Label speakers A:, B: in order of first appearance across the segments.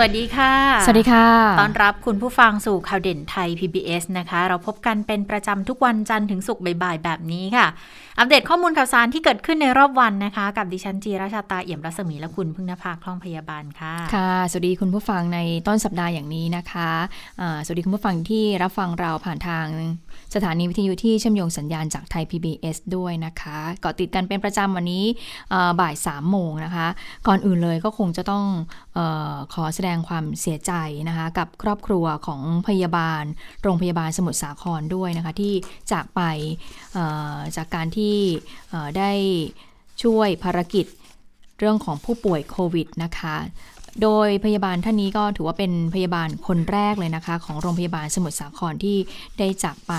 A: สวัสดีค่ะ
B: สวัสดีค่ะ
A: ต้อนรับคุณผู้ฟังสู่ข่าวเด่นไทย PBS นะคะ เราพบกันเป็นประจำทุกวันจันทร์ถึงศุกร์บ่ายๆ แบบนี้ค่ะ อัปเดตข้อมูลข่าวสารที่เกิดขึ้นในรอบวันนะคะ กับดิฉันจีราชาตาเอี่ยมรัศมีและคุณพึ่งนภาคล่องพยาบาลค่ะ
B: ค่ะ สวัสดีคุณผู้ฟังในต้นสัปดาห์อย่างนี้นะคะะสวัสดีคุณผู้ฟังที่รับฟังเราผ่านทางสถานีวิทยุที่เชื่อมโยงสัญญาณจากไทย PBS ด้วยนะคะเกาะติดกันเป็นประจำวันนี้บ่าย3โมงนะคะ ก่อนอื่นเลยก็คงจะต้องออขอแสดงงความเสียใจนะคะกับครอบครัวของพยาบาล โรงพยาบาลสมุทรสาครด้วยนะคะที่จากไปจากการที่ได้ช่วยภารกิจเรื่องของผู้ป่วยโควิดนะคะโดยพยาบาลท่านนี้ก็ถือว่าเป็นพยาบาลคนแรกเลยนะคะ ของโรงพยาบาลสมุทรสาครที่ได้จากไป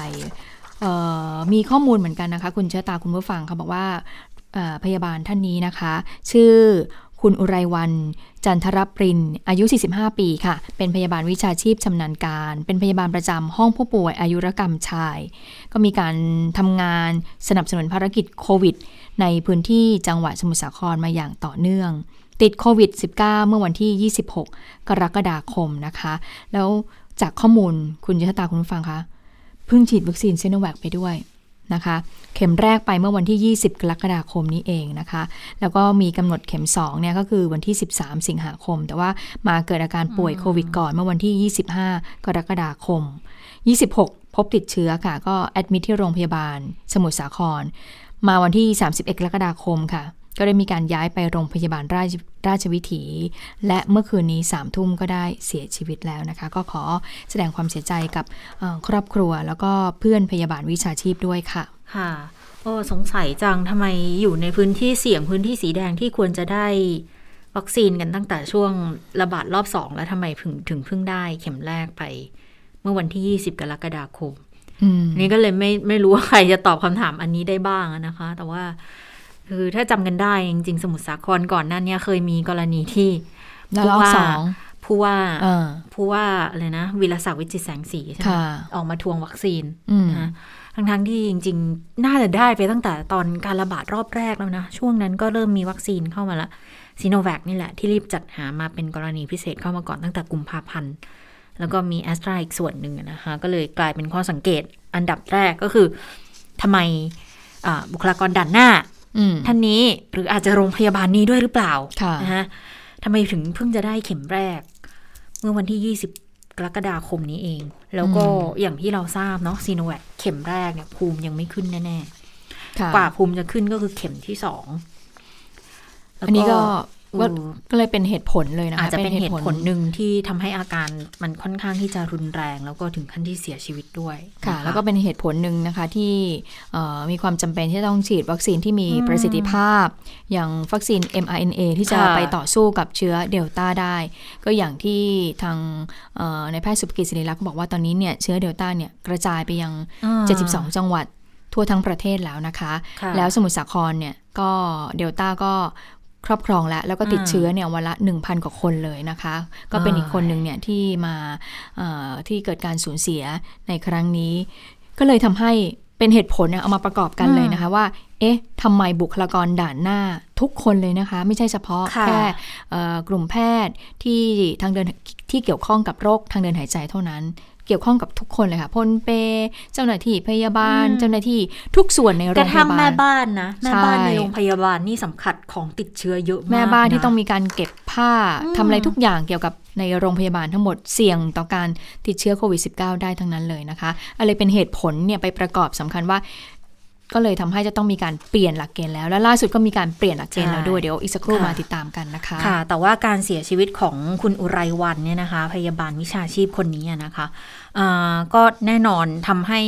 B: มีข้อมูลเหมือนกันนะคะ คุณเชื้อตาคุณผู้ฟังเขาบอกว่าพยาบาลท่านนี้นะคะ ชื่อ คุณอุไรวัน จันทรปริน อายุ 45 ปีค่ะ เป็นพยาบาลวิชาชีพชำนาญการ เป็นพยาบาลประจำห้องผู้ป่วยอายุรกรรมชาย ก็มีการทำงานสนับสนุนภารกิจโควิด ในพื้นที่จังหวัดสมุทรสาครมาอย่างต่อเนื่อง ติดโควิด -19 เมื่อวันที่ 26 กรกฎาคมนะคะ แล้วจากข้อมูลคุณยศตาคุณฟังคะเพิ่งฉีดวัคซีนเซโนแวคไปด้วย นะคะ เข็มแรกไปเมื่อวันที่ 20 กรกฎาคมนี้เองนะคะ แล้วก็มีกำหนดเข็ม2เนี่ยก็คือวันที่ 13 สิงหาคม แต่ว่ามาเกิดอาการป่วยโควิดก่อนเมื่อวันที่ 25 กรกฎาคม 26 พบติดเชื้อค่ะ ก็แอดมิทที่โรงพยาบาล สมุทรสาคร มาวันที่ 31 กรกฎาคมค่ะ ก็ได้มีการย้ายไปโรงพยาบาลราชราชวิถี และเมื่อคืนนี้สามทุ่มก็ได้เสียชีวิตแล้วนะคะ ก็ขอแสดงความเสียใจกับครอบครัว แล้วก็เพื่อนพยาบาลวิชาชีพด้วยค่ะ
A: ค่ะโอ้สงสัยจังทำไมอยู่ในพื้นที่เสี่ยงพื้นที่สีแดงที่ควรจะได้วัคซีนกันตั้งแต่ช่วงระบาดรอบสองแล้วทำไมถึงถึงเพิ่งได้เข็มแรกไป เมื่อวันที่ 20 กรกฎาคมนี่ก็เลยไม่ไม่รู้ว่าใครจะตอบคำถามอันนี้ได้บ้างนะคะ แต่ว่า คือถ้าจำกันได้จริงๆ สมุทรสาครก่อนหน้านี้เคยมีกรณีที่
B: ผู้ว่า
A: ผู้ว่าผู้ว่าอะไรนะวิรศักดิ์วิจิตแสงสีใช่ไหมออกมาทวงวัคซีนนะทั้งทั้งที่จริง ๆ น่าจะได้ไปตั้งแต่ตอนการระบาดรอบแรกแล้วนะ ช่วงนั้นก็เริ่มมีวัคซีนเข้ามาละซีโนแวคนี่แหละที่รีบจัดหามาเป็นกรณีพิเศษเข้ามาก่อนตั้งแต่กุมภาพันธ์แล้วก็มีแอสตราอีกส่วนหนึ่งนะคะ ก็เลยกลายเป็นข้อสังเกตอันดับแรกก็คือทำไมบุคลากรด่านหน้า ท่านนี้หรืออาจจะโรงพยาบาลนี้ด้วยหรือเปล่านะฮะทำไมถึงเพิ่งจะได้เข็มแรก เมื่อวันที่ 20 กรกฎาคมนี้เอง แล้วก็อย่างที่เราทราบเนาะซีโนแวคเข็มแรกเนี่ยภูมิยังไม่ขึ้นแน่ๆกว่าภูมิจะขึ้นก็คือเข็มที่สอง
B: อันนี้ก็ ก็เลยเป็นเหตุผลเลยนะคะ
A: อาจจะเป็นเหตุผลหนึ่งที่ทำให้อาการมันค่อนข้างที่จะรุนแรง แล้วก็ถึงขั้นที่เสียชีวิตด้วย
B: ค่ะ แล้วก็เป็นเหตุผลหนึ่งนะคะที่มีความจำเป็นที่ต้องฉีดวัคซีนที่มีประสิทธิภาพ อย่างวัคซีน mRNA ที่จะไปต่อสู้กับเชื้อเดลต้าได้ ก็อย่างที่ทางในแพทย์สุภกิจศิริลักษ์บอกว่าตอนนี้เนี่ยเชื้อเดลต้าเนี่ยกระจายไปยัง 72 จังหวัดทั่วทั้งประเทศแล้วนะคะ แล้วสมุทรสาครเนี่ยก็เดลต้าก็ ครอบครองแล้ว แล้วก็ติดเชื้อเนี่ยวันละ 1,000 กว่าคนเลยนะคะ ก็เป็นอีกคนหนึ่งเนี่ยที่มาที่เกิดการสูญเสียในครั้งนี้ ก็เลยทำให้เป็นเหตุผลเอามาประกอบกันเลยนะคะว่า เอ๊ะทำไมบุคลากรด่านหน้าทุกคนเลยนะคะ ไม่ใช่เฉพาะแค่กลุ่มแพทย์ที่ทางเดินที่เกี่ยวข้องกับโรคทางเดินหายใจเท่านั้น เกี่ยวข้องกับทุกคนเลยค่ะพลเป เจ้าหน้าที่พยาบาล เจ้าหน้าที่ทุกส่วนในโรงพยาบาลกระทั่ง
A: แม่บ้านนะแม่บ้านในโรงพยาบาลนี่สำคัญของติดเชื้อเยอะมาก
B: แม่บ้านที่ต้องมีการเก็บผ้าทำอะไรทุกอย่างเกี่ยวกับในโรงพยาบาลทั้งหมดเสี่ยงต่อการติดเชื้อโควิด -19 ได้ทั้งนั้นเลยนะคะ อะไรเป็นเหตุผลเนี่ยไปประกอบสำคัญว่า ก็เลยทำให้จะต้องมีการเปลี่ยนหลักเกณฑ์แล้ว และล่าสุดก็มีการเปลี่ยนหลักเกณฑ์แล้วด้วยเดี๋ยวอีกสักครู่มาติดตามกันนะคะ
A: ค่ะ แต่ว่าการเสียชีวิตของคุณอุไรวันเนี่ยนะคะ พยาบาลวิชาชีพคนนี้นะคะก็แน่นอนทำให้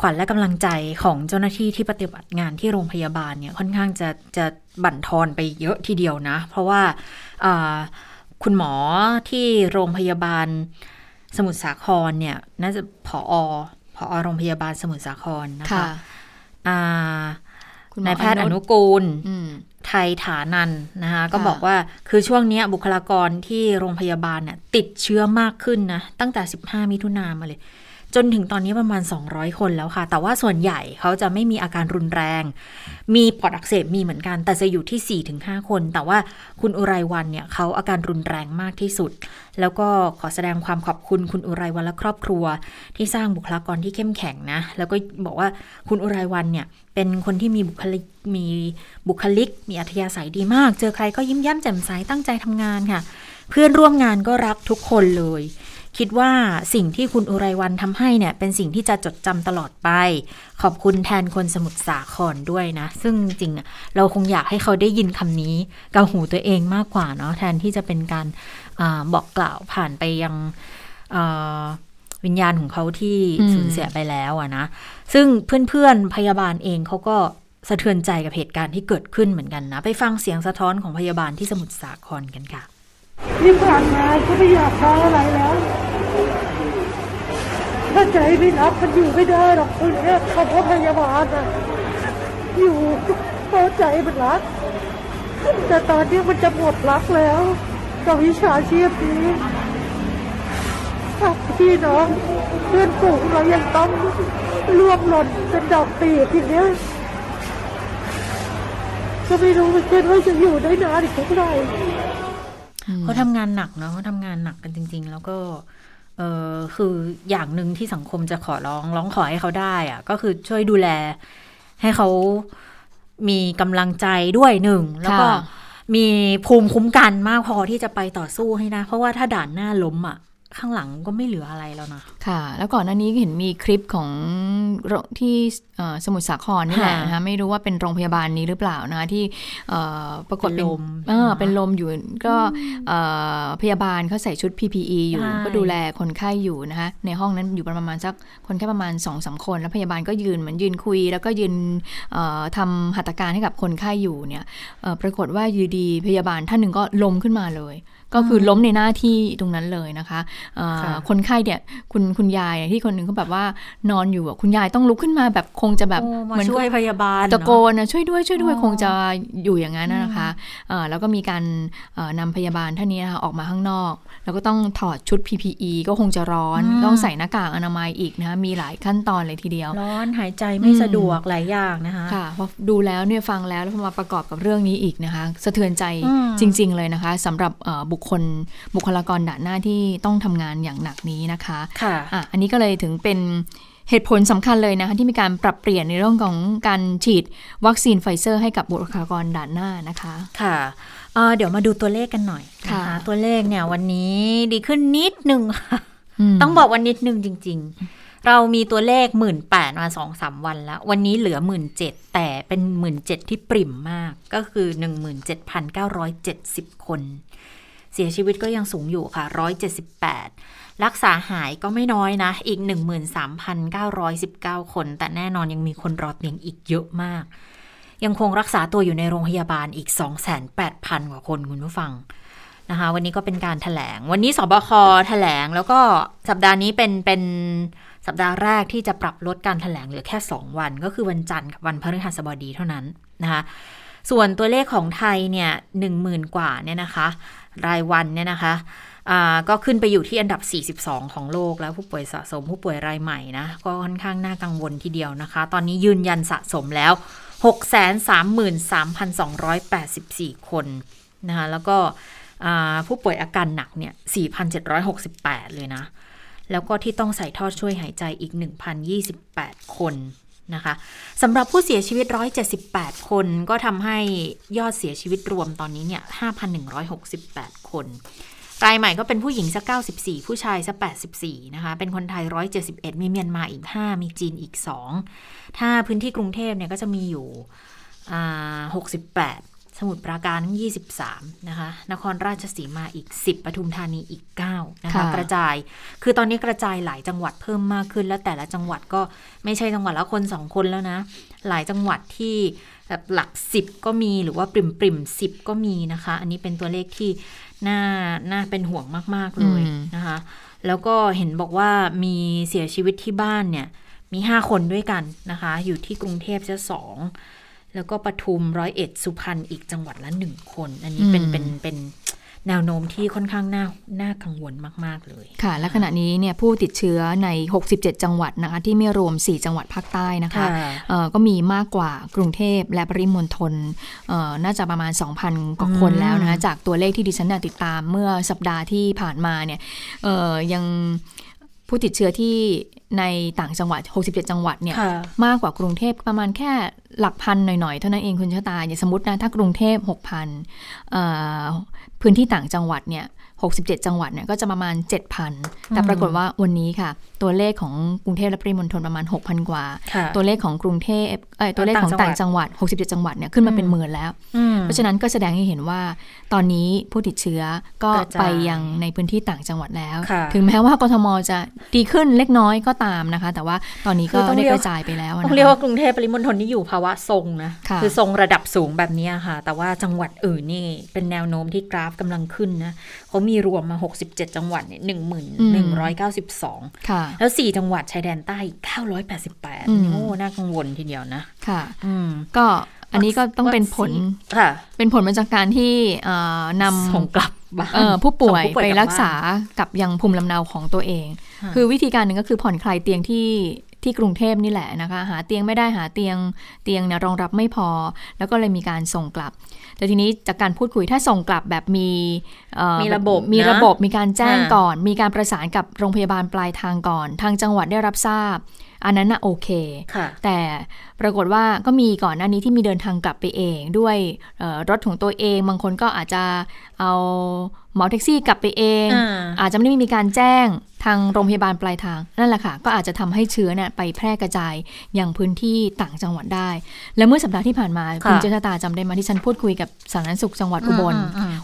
A: ขวัญและกำลังใจของเจ้าหน้าที่ที่ปฏิบัติงานที่โรงพยาบาลเนี่ยค่อนข้างจะจะบั่นทอนไปเยอะทีเดียวนะ เพราะว่าคุณหมอที่โรงพยาบาลสมุทรสาครเนี่ยน่าจะผอผอโรงพยาบาลสมุทรสาครนะคะ นายแพทย์อนุกูลททยฐานันนะคะก็บอกว่าคือช่วงนี้บุคลากรที่โรงพยาบาลเนี่ยติดเชื้อมากขึ้นนะ ตั้งแต่ 15 มิถุนามาเลย จนถึงตอนนี้ประมาณ 200 คนแล้วค่ะ แต่ว่าส่วนใหญ่เขาจะไม่มีอาการรุนแรง มีปอดอักเสบมีเหมือนกัน แต่จะอยู่ที่ 4-5 คน แต่ว่าคุณอุไรวันเนี่ยเขาอาการรุนแรงมากที่สุด แล้วก็ขอแสดงความขอบคุณคุณอุไรวันและครอบครัว ที่สร้างบุคลากรที่เข้มแข็งนะ แล้วก็บอกว่าคุณอุไรวันเนี่ยเป็นคนที่มีบุคลิกมีบุคลิก มีอัธยาศัยดีมาก เจอใครก็ยิ้มแย้มแจ่มใสตั้งใจทำงานค่ะ เพื่อนร่วมงานก็รักทุกคนเลย คิดว่าสิ่งที่คุณอุไรวันทำให้เนี่ยเป็นสิ่งที่จะจดจำตลอดไป ขอบคุณแทนคนสมุทรสาครด้วยนะ ซึ่งจริงเราคงอยากให้เขาได้ยินคำนี้กับหูตัวเองมากกว่าเนาะแทนที่จะเป็นการอบอกกล่าวผ่านไปยังวิญญาณของเขาที่สูญเสียไปแล้วอะนะ ซึ่งเพื่อนๆพยาบาลเองเขาก็สะเทือนใจกับเหตุการณ์ที่เกิดขึ้นเหมือนกันนะ ไปฟังเสียงสะท้อนของพยาบาลที่สมุทรสาครกันค่ะ
C: ที่ผ่านมาก็ไม่อยากทำอะไรแล้ว ถ้าใจไม่รับมันอยู่ไม่ได้หรอกคุณเนี่ยคำว่าพยาบาลอะอยู่เพราะใจมันรัก แต่ตอนนี้มันจะหมดรักแล้ว กับวิชาชีพนี้พี่น้องเพื่อนฝูงเรายังต้องร่วมหล่นเป็นดอกตีทีเนี้ยก็ไม่รู้เหมือนกันว่าจะอยู่ได้นานอีกเท่าไหร่
A: เขาทำงานหนักเนาะเขาทำงานหนักกันจริง ๆ แล้วก็เออคืออย่างหนึ่งที่สังคมจะขอร้องร้องขอให้เขาได้อะก็คือช่วยดูแล ให้เขามีกำลังใจด้วยหนึ่งแล้วก็มีภูมิคุ้มกันมากพอที่จะไปต่อสู้ให้นะ เพราะว่าถ้าด่านหน้าล้มอะ ข้างหลังก็ไม่เหลืออะไรแล้วนะ
B: ค่ะ แล้วก่อนหน้านี้เห็นมีคลิปของที่สมุทรสาครนี่แหละนะคะไม่รู้ว่าเป็นโรงพยาบาลนี้หรือเปล่านะที่ปรากฏเป็นลมเป็นลมอยู่ก็พยาบาลเขาใส่ชุด PPE อยู่ก็ดูแลคนไข้อยู่นะคะในห้องนั้นอยู่ประมาณสักคนแค่ประมาณ2อสคน แล้วพยาบาลก็ยืนเหมือนยืนคุย แล้วก็ยืนทำหัตถการให้กับคนไข้อยู่เนี่ยปรากฏว่ายูดีพยาบาลท่านหนึ่งก็ล้มขึ้นมาเลย ก็คือล้มในหน้าที่ตรงนั้นเลยนะคะคนไข้เนี่ยคุณคุณยายที่คนหนึ่งเขาแบบว่านอนอยู่คุณยายต้องลุกขึ้นมาแบบคงจะแบบ
A: เหมือนช่วยพยาบาล
B: ตะโกนนะช่วยด้วยช่วยด้วยคงจะอยู่อย่างนั้นนะคะแล้วก็มีการนำพยาบาลท่านนี้นะคะออกมาข้างนอก แล้วก็ต้องถอดชุด PPE ก็คงจะร้อนต้องใส่หน้ากากอนามัยอีกนะมีหลายขั้นตอนเลยทีเดียว
A: ร้อนหายใจไม่สะดวกหลายอย่างนะคะ
B: ค่ะพอดูแล้วเนี่ยฟังแล้วแล้วมาประกอบกับเรื่องนี้อีกนะคะ สะเทือนใจจริง ๆ เลยนะคะสำหรับบุคคลบุคลากรด่านหน้าที่ต้องทำงานอย่างหนักนี้นะคะ
A: ค่ะ
B: อะอันนี้ก็เลยถึงเป็นเหตุผลสำคัญเลยนะคะที่มีการปรับเปลี่ยนในเรื่องของการฉีดวัคซีนไฟเซอร์ให้กับบุคลากรด่านหน้านะคะ
A: ค่ะเดี๋ยวมาดูตัวเลขกันหน่อยนะคะตัวเลขเนี่ยวันนี้ดีขึ้นนิดนึงค่ะต้องบอกวันนิดนึงจริง ๆ เรามีตัวเลขหมื่นแปดมาสองสามวันแล้ว วันนี้เหลือหมื่นเจ็ดแต่เป็นหมื่นเจ็ดที่ปริ่มมากก็คือหนึ่งหมื่นเจ็ดพันเก้าร้อยเจ็ดสิบคน เสียชีวิตก็ยังสูงอยู่ค่ะ 178 รักษาหายก็ไม่น้อยนะ อีก 13,919 คน แต่แน่นอนยังมีคนรอเตียงอีกเยอะมาก ยังคงรักษาตัวอยู่ในโรงพยาบาลอีก 28,000 กว่าคนคุณผู้ฟังนะคะวันนี้ก็เป็นการถแถลง วันนี้สบคแถลง แล้วก็สัปดาห์นี้เป็นเป็นสัปดาห์แรกที่จะปรับลดการถแถลงเหลือแค่ 2 วัน ก็คือวันจันทร์กับวันพฤหัสบดีเท่านั้นนะคะส่วนตัวเลขของไทยเนี่ยหนึ่งหมื่นกว่าเนี่ยนะคะ รายวันเนี่ยนะคะก็ขึ้นไปอยู่ที่อันดับ 42 ของโลกแล้วผู้ป่วยสะสมผู้ป่วยรายใหม่นะก็ค่อนข้างน่ากังวลทีเดียวนะคะ ตอนนี้ยืนยันสะสมแล้ว 633,284 คนนะคะแล้วก็ผู้ป่วยอาการหนักเนี่ย 4,768 เลยนะ แล้วก็ที่ต้องใส่ท่อช่วยหายใจอีก 1,028 คน นะคะสำหรับผู้เสียชีวิต 178 คนก็ทำให้ยอดเสียชีวิตรวมตอนนี้เนี่ย 5,168 คน รายใหม่ก็เป็นผู้หญิงสัก94 ผู้ชายสัก84 นะคะ เป็นคนไทย 171 มีเมียนมาอีก 5 มีจีนอีก 2 ถ้าพื้นที่กรุงเทพเนี่ยก็จะมีอยู่ 68 สมุทรปราการทั้ง23 นะคะ นครราชสีมาอีก 10ปทุมธานีอีก 9 นะคะ กระจาย คือตอนนี้กระจายหลายจังหวัดเพิ่มมากขึ้น แล้วแต่ละจังหวัดก็ไม่ใช่จังหวัดละคนสองคนแล้วนะ หลายจังหวัดที่แบบหลัก 10 ก็มีหรือว่าปริมปริมสิบก็มีนะคะ อันนี้เป็นตัวเลขที่น่าน่าเป็นห่วงมาก ๆ เลยนะคะ แล้วก็เห็นบอกว่ามีเสียชีวิตที่บ้านเนี่ยมี 5 คนด้วยกันนะคะ อยู่ที่กรุงเทพจะสอง แล้วก็ปทุมร้อยเอ็ดสุพรรณอีกจังหวัดละหนึ่งคน อันนี้เป็นเป็นเป็นแนวโน้มที่ค่อนข้างน่าน่ากังวลมาก ๆ เลย
B: ค่ะ และขณะนี้เนี่ยผู้ติดเชื้อใน 67 จังหวัดนะคะที่ไม่รวม 4 จังหวัดภาคใต้นะคะก็มีมากกว่ากรุงเทพและปริมณฑลน่าจะประมาณ 2,000 กว่าคนแล้วนะคะจากตัวเลขที่ดิฉันติดตามเมื่อสัปดาห์ที่ผ่านมาเนี่ยยัง ผู้ติดเชื้อที่ในต่างจังหวัด 67 จังหวัดเนี่ยมากกว่ากรุงเทพประมาณแค่หลักพันหน่อยๆ เท่านั้นเองคุณชะตาอย่างสมมตินะถ้ากรุงเทพ6,000พื้นที่ต่างจังหวัดเนี่ย 67 จังหวัดเนี่ยก็จะประมาณ 7,000 แต่ปรากฏว่าวันนี้ค่ะ ตัวเลขของกรุงเทพและปริมณฑลประมาณ 6,000 กว่า ตัวเลขของกรุงเทพเอ้ตัวเลขของต่างจังหวัด 67 จังหวัดเนี่ยขึ้นมาเป็นหมื่นแล้ว เพราะฉะนั้นก็แสดงให้เห็นว่า ตอนนี้ผู้ติดเชื้อก็ไปยังในพื้นที่ต่างจังหวัดแล้ว ถึงแม้ว่ากทมจะดีขึ้นเล็กน้อยก็ตามนะคะ แต่ว่าตอนนี้ก็ได้กระจายไปแล้ว
A: ต้องเรียกว่ากรุงเทพปริมณฑลนี่อยู่ภาวะทรงนะคือทรงระดับสูงแบบนี้ค่ะ แต่ว่าจังหวัดอื่นนี่เป็นแนวโน้มที่กราฟกำลังขึ้นนะเขามีรวมมา 67 จังหวัดเนี่ยหนึ่งหมื่นหนึ่งร้อยเก้าสิบสองแล้วสี่จังหวัดชายแดนใต้เก้าร้อยแปดสิบแปดโอ้น่ากังวลทีเดียวนะ
B: ค่ะก็อันนี้ก็ต้องเป็นผลค่ะ เป็นผลมาจากการที่นำ
A: ส่งกลับ
B: ผู้ป่วยไปรักษากับยังภูมิลำเนาของตัวเอง คือวิธีการหนึ่งก็คือผ่อนคลายเตียงที่ที่กรุงเทพนี่แหละนะคะ หาเตียงไม่ได้หาเตียงเตียงเนี่ยรองรับไม่พอ แล้วก็เลยมีการส่งกลับ แต่ทีนี้จากการพูดคุยถ้าส่งกลับแบบมี
A: มีระบบ
B: มีระบบมีการแจ้งก่อน มีการประสานกับโรงพยาบาลปลายทางก่อน ทางจังหวัดได้รับทราบ อันนั้นน่ะโอเคแต่ปรากฏว่าก็มีก่อนหน้านี้ที่มีเดินทางกลับไปเองด้วยรถของตัวเอง บางคนก็อาจจะเอาหมอแท็กซี่กลับไปเอง อาจจะไม่ได้มีการแจ้งทางโรงพยาบาลปลายทาง นั่นแหละค่ะ ก็อาจจะทำให้เชื้อเนี่ยไปแพร่กระจายอย่างพื้นที่ต่างจังหวัดได้ และเมื่อสัปดาห์ที่ผ่านมา คุณเจษตาจำได้มาที่ฉันพูดคุยกับสาธารณสุขจังหวัดอุบล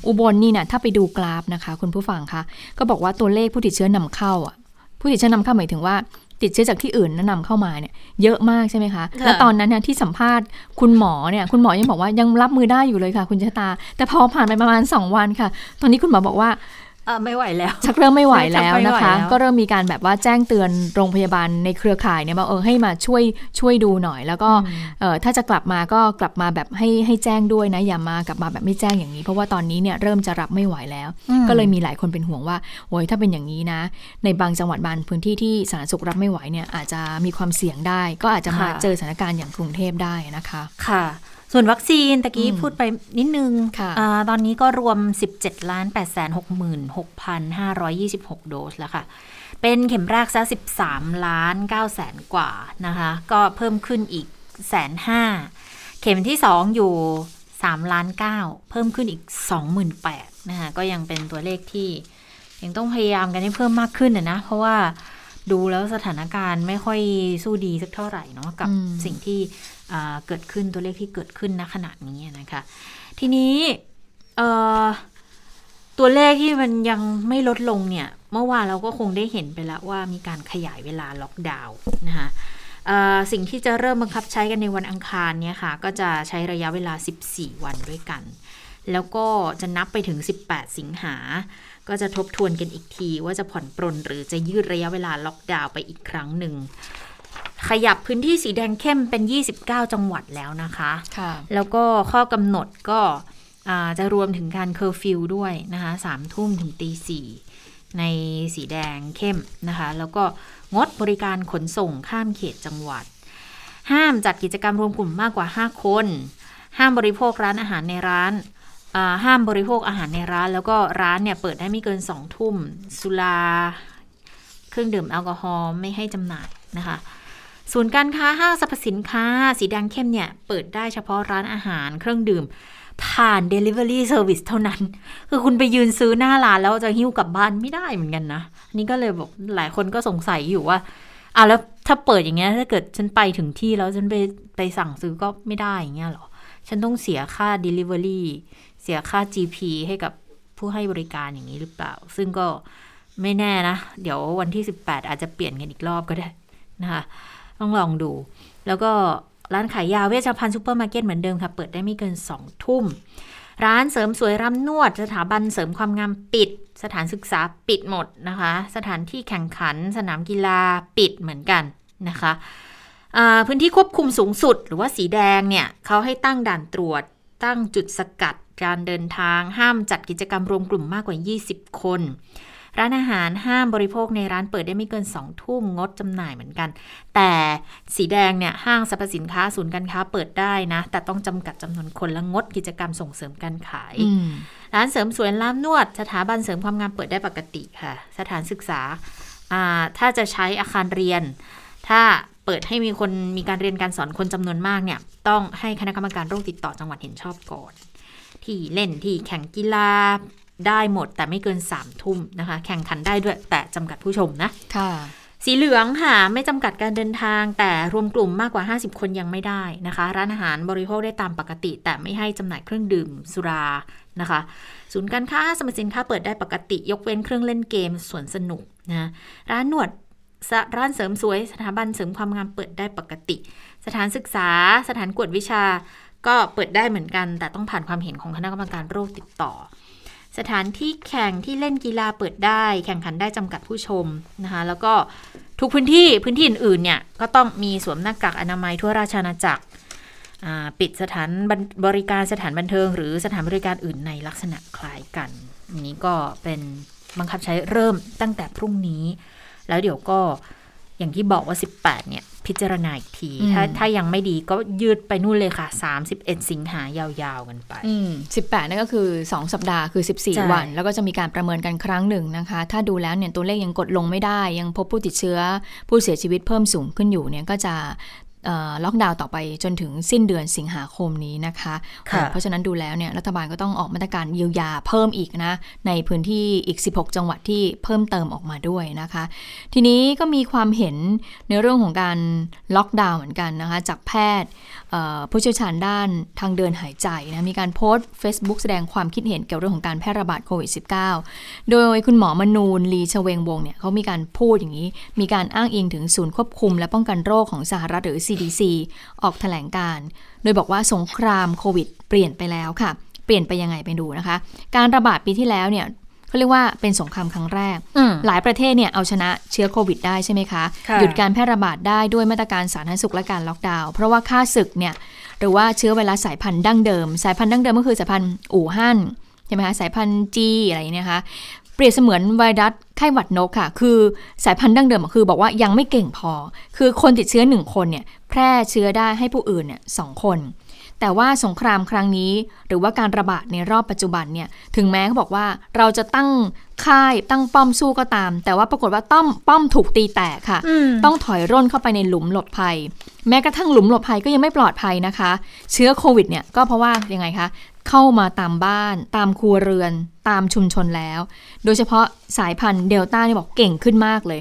B: อุบลนี่เนี่ยถ้าไปดูกราฟนะคะ คุณผู้ฟังคะก็บอกว่าตัวเลขผู้ติดเชื้อนำเข้าอะผู้ติดเชื้อนำเข้าหมายถึงว่า ติดเชื้อจากที่อื่นนำเข้ามาเนี่ยเยอะมากใช่ไหมคะ แล้วตอนนั้นเนี่ยที่สัมภาษณ์คุณหมอเนี่ยคุณหมอยังบอกว่ายังรับมือได้อยู่เลยค่ะ คุณชะตา แต่พอผ่านไปประมาณ 2 วันค่ะ ตอนนี้คุณหมอบอกว่า
A: ไม่ไหวแล้ว
B: ชักเริ่มไม่ไหวแล้วนะคะ ก็เริ่มมีการแบบว่าแจ้งเตือนโรงพยาบาลในเครือข่ายเนี่ยว่าเออให้มาช่วยช่วยดูหน่อย แล้วก็เออถ้าจะกลับมาก็กลับมาแบบให้ให้แจ้งด้วยนะอย่ามากลับมาแบบไม่แจ้งอย่างนี้ เพราะว่าตอนนี้เนี่ยเริ่มจะรับไม่ไหวแล้ว ก็เลยมีหลายคนเป็นห่วงว่าโอ้ยถ้าเป็นอย่างนี้นะ ในบางจังหวัดบางพื้นที่ที่สาธารณสุขรับไม่ไหวเนี่ยอาจจะมีความเสี่ยงได้ ก็อาจจะมาเจอสถานการณ์อย่างกรุงเทพได้นะคะ
A: ค่ะ ส่วนวัคซีนตะกี้พูดไปนิดนึงอตอนนี้ก็รวม 17ล้าน8 6 6 5 2 6 โดสแล้วค่ะ เป็นเข็มแรกซะ13 ล้าน9แสนกว่านะคะ ก็เพิ่มขึ้นอีกแสนห้าเข็มที่ 2 อยู่3ล้าน9เพิ่มขึ้นอีก 28,000นะคะก็ยังเป็นตัวเลขที่ยังต้องพยายามกันให้เพิ่มมากขึ้นนะ เพราะว่า ดูแล้วสถานการณ์ไม่ค่อยสู้ดีสักเท่าไหร่เนาะกับสิ่งที่เกิดขึ้นตัวเลขที่เกิดขึ้นณขณะนี้นะคะ ทีนี้ตัวเลขที่มันยังไม่ลดลงเนี่ย เมื่อวานเราก็คงได้เห็นไปแล้วว่ามีการขยายเวลาล็อกดาวน์นะคะสิ่งที่จะเริ่มบังคับใช้กันในวันอังคารเนี่ยค่ะ ก็จะใช้ระยะเวลา 14 วันด้วยกัน แล้วก็จะนับไปถึง 18 สิงหา ก็จะทบทวนกันอีกทีว่าจะผ่อนปรนหรือจะยืดระยะเวลาล็อกดาวน์ไปอีกครั้งหนึ่ง ขยับพื้นที่สีแดงเข้มเป็น 29 จังหวัดแล้วนะคะ
B: คะ
A: แล้วก็ข้อกำหนดก็จะรวมถึงการเคอร์ฟิวด้วยนะคะสามทุ่มถึงตีสี่ในสีแดงเข้มนะคะ แล้วก็งดบริการขนส่งข้ามเขตจังหวัด ห้ามจัดกิจกรรมรวมกลุ่มมากกว่า 5 คน ห้ามบริโภคร้านอาหารในร้าน ห้ามบริโภคอาหารในร้าน แล้วก็ร้านเนี่ยเปิดได้ไม่เกิน2ทุ่ม สุราเครื่องดื่มแอลกอฮอล์ไม่ให้จำหน่ายนะคะศูนย์การค้าห้างสรรพสินค้า สีแดงเข้มเนี่ย เปิดได้เฉพาะร้านอาหารเครื่องดื่ม ผ่าน Delivery Service เท่านั้น คือคุณไปยืนซื้อหน้าร้านแล้วจะหิ้วกลับบ้านไม่ได้เหมือนกันนะ นี่ก็เลยบอกหลายคนก็สงสัยอยู่ว่าอะแล้วถ้าเปิดอย่างเงี้ยถ้าเกิดฉันไปถึงที่แล้วฉันไปไปสั่งซื้อก็ไม่ได้อย่างเงี้ยหรอ ฉันต้องเสียค่า Delivery เสียค่า GP ให้กับผู้ให้บริการอย่างนี้หรือเปล่า ซึ่งก็ไม่แน่นะ เดี๋ยววันที่ 18 อาจจะเปลี่ยนกันอีกรอบก็ได้นะคะต้องลองดู แล้วก็ร้านขายยาเวชภัณฑ์ซูเปอร์มาร์เก็ตเหมือนเดิมค่ะ เปิดได้ไม่เกิน 2 ทุ่ม ร้านเสริมสวยรำนวด สถาบันเสริมความงามปิด สถานศึกษาปิดหมดนะคะ สถานที่แข่งขัน สนามกีฬาปิดเหมือนกันนะคะพื้นที่ควบคุมสูงสุด หรือว่าสีแดงเนี่ยเขาให้ตั้งด่านตรวจ ตั้งจุดสกัด การเดินทาง ห้ามจัดกิจกรรมรวมกลุ่มมากกว่า 20 คน ร้านอาหารห้ามบริโภคในร้านเปิดได้ไม่เกิน2ทุ่มงดจำหน่ายเหมือนกัน แต่สีแดงเนี่ยห้างสรรพสินค้าศูนย์การค้าเปิดได้นะ แต่ต้องจำกัดจำนวนคนและงดกิจกรรมส่งเสริมการขาย ร้านเสริมสวยร้านนวด สถาบันเสริมความงามเปิดได้ปกติค่ะ สถานศึกษาถ้าจะใช้อาคารเรียน ถ้าเปิดให้มีคนมีการเรียนการสอนคนจำนวนมากเนี่ย ต้องให้คณะกรรมการโรคติดต่อจังหวัดเห็นชอบก่อน ที่เล่นที่แข่งกีฬาได้หมดแต่ไม่เกิน3ามทุ่มนะคะ แข่งขันได้ด้วยแต่จำกัดผู้ชมนะ
B: ค่ะ
A: สีเหลืองค่ะ ไม่จำกัดการเดินทาง แต่รวมกลุ่มมากกว่า 50 คนยังไม่ได้นะคะ ร้านอาหารบริโภคได้ตามปกติ แต่ไม่ให้จำหน่ายเครื่องดื่มสุรานะคะ ศูนย์การค้าสมรสินค้าเปิดได้ปกติ ยกเว้นเครื่องเล่นเกมสวนสนุกนะร้านนวด ร้านเสริมสวย สถาบันเสริมความงามเปิดได้ปกติ สถานศึกษา สถานกวดวิชา ก็เปิดได้เหมือนกัน แต่ต้องผ่านความเห็นของคณะกรรมการโรคติดต่อ สถานที่แข่งที่เล่นกีฬาเปิดได้ แข่งขันได้จำกัดผู้ชมนะคะแล้วก็ทุกพื้นที่พื้นที่อื่นๆเนี่ยก็ต้องมีสวมหน้ากากอนามัยทั่วราชอาณาจักรปิดสถานบริการสถานบันเทิง หรือสถานบริการอื่นในลักษณะคล้ายกัน นี้ก็เป็นบังคับใช้เริ่มตั้งแต่พรุ่งนี้ แล้วเดี๋ยวก็อย่างที่บอกว่า 18 เนี่ย พิจารณาอีกที ถ้าถ้ายังไม่ดีก็ยืดไปนู่นเลยค่ะ 31 สิงหายาวๆกันไป
B: อืม18 นั่นก็คือ 2 สัปดาห์คือ 14 วัน แล้วก็จะมีการประเมินกันครั้งหนึ่งนะคะ ถ้าดูแล้วเนี่ยตัวเลขยังกดลงไม่ได้ ยังพบผู้ติดเชื้อผู้เสียชีวิตเพิ่มสูงขึ้นอยู่เนี่ยก็จะ ล็อกดาวน์ต่อไปจนถึงสิ้นเดือนสิงหาคมนี้นะคะคะเพราะฉะนั้นดูแล้วเนี่ยรัฐบาลก็ต้องออกมาตรการเยียวยาเพิ่มอีกนะ ในพื้นที่อีก 16 จังหวัดที่เพิ่มเติมออกมาด้วยนะคะ ทีนี้ก็มีความเห็นในเรื่องของการล็อกดาวน์เหมือนกันนะคะ จากแพทย์ผู้เชี่ยวชาญด้านทางเดินหายใจนะมีการโพสต์ Facebook แสดงความคิดเห็นเกี่ยวกับเรื่องของการแพร่ระบาดโควิด -19 โดยคุณหมอมนูนลีชเวงวงเนี่ยเขามีการพูดอย่างนี้ มีการอ้างอิงถึงศูนย์ควบคุม และป้องกันโรคของสหรัฐหรือ CDC ออกถแถลงการ โดยบอกว่าสงครามโควิด เปลี่ยนไปแล้วค่ะเปลี่ยนไปยังไงไปดูนะคะ การระบาดปีที่แล้วเนี่ย เขาเรียกว่าเป็นสงครามครั้งแรก หลายประเทศเนี่ยเอาชนะเชื้อโควิดได้ใช่ไหมคะหยุดการแพร่ระบาดได้ด้วยมาตรการสาธารณสุขและการล็อกดาวน์เพราะว่าค่าศึกเนี่ยหรือว่าเชื้อไวรัสสายพันธุ์ดั้งเดิม สายพันธุ์ดั้งเดิมก็คือสายพันธุ์อู่ฮั่นใช่ไหมคะสายพันธุ์จีอะไรเนี่ยนะคะเปรียบเสมือนไวรัสไข้หวัดนกค่ะ คือสายพันธุ์ดั้งเดิมคือ บอกว่ายังไม่เก่งพอ คือคนติดเชื้อหนึ่งคนเนี่ยแพร่เชื้อได้ให้ผู้อื่นเนี่ยสองคน แต่ว่าสงครามครั้งนี้ หรือว่าการระบาดในรอบปัจจุบันเนี่ยถึงแม้เขาบอกว่าเราจะตั้งค่ายตั้งป้อมสู้ก็ตาม แต่ว่าปรากฏว่าต้อมป้อมถูกตีแตกค่ะ ต้องถอยร่นเข้าไปในหลุมหลบภัย แม้กระทั่งหลุมหลบภัยก็ยังไม่ปลอดภัยนะคะ เชื้อโควิดเนี่ยก็เพราะว่ายังไงคะ เข้ามาตามบ้าน ตามครัวเรือนตามชุมชนแล้ว โดยเฉพาะสายพันธุ์เดลต้านี่บอกเก่งขึ้นมากเลย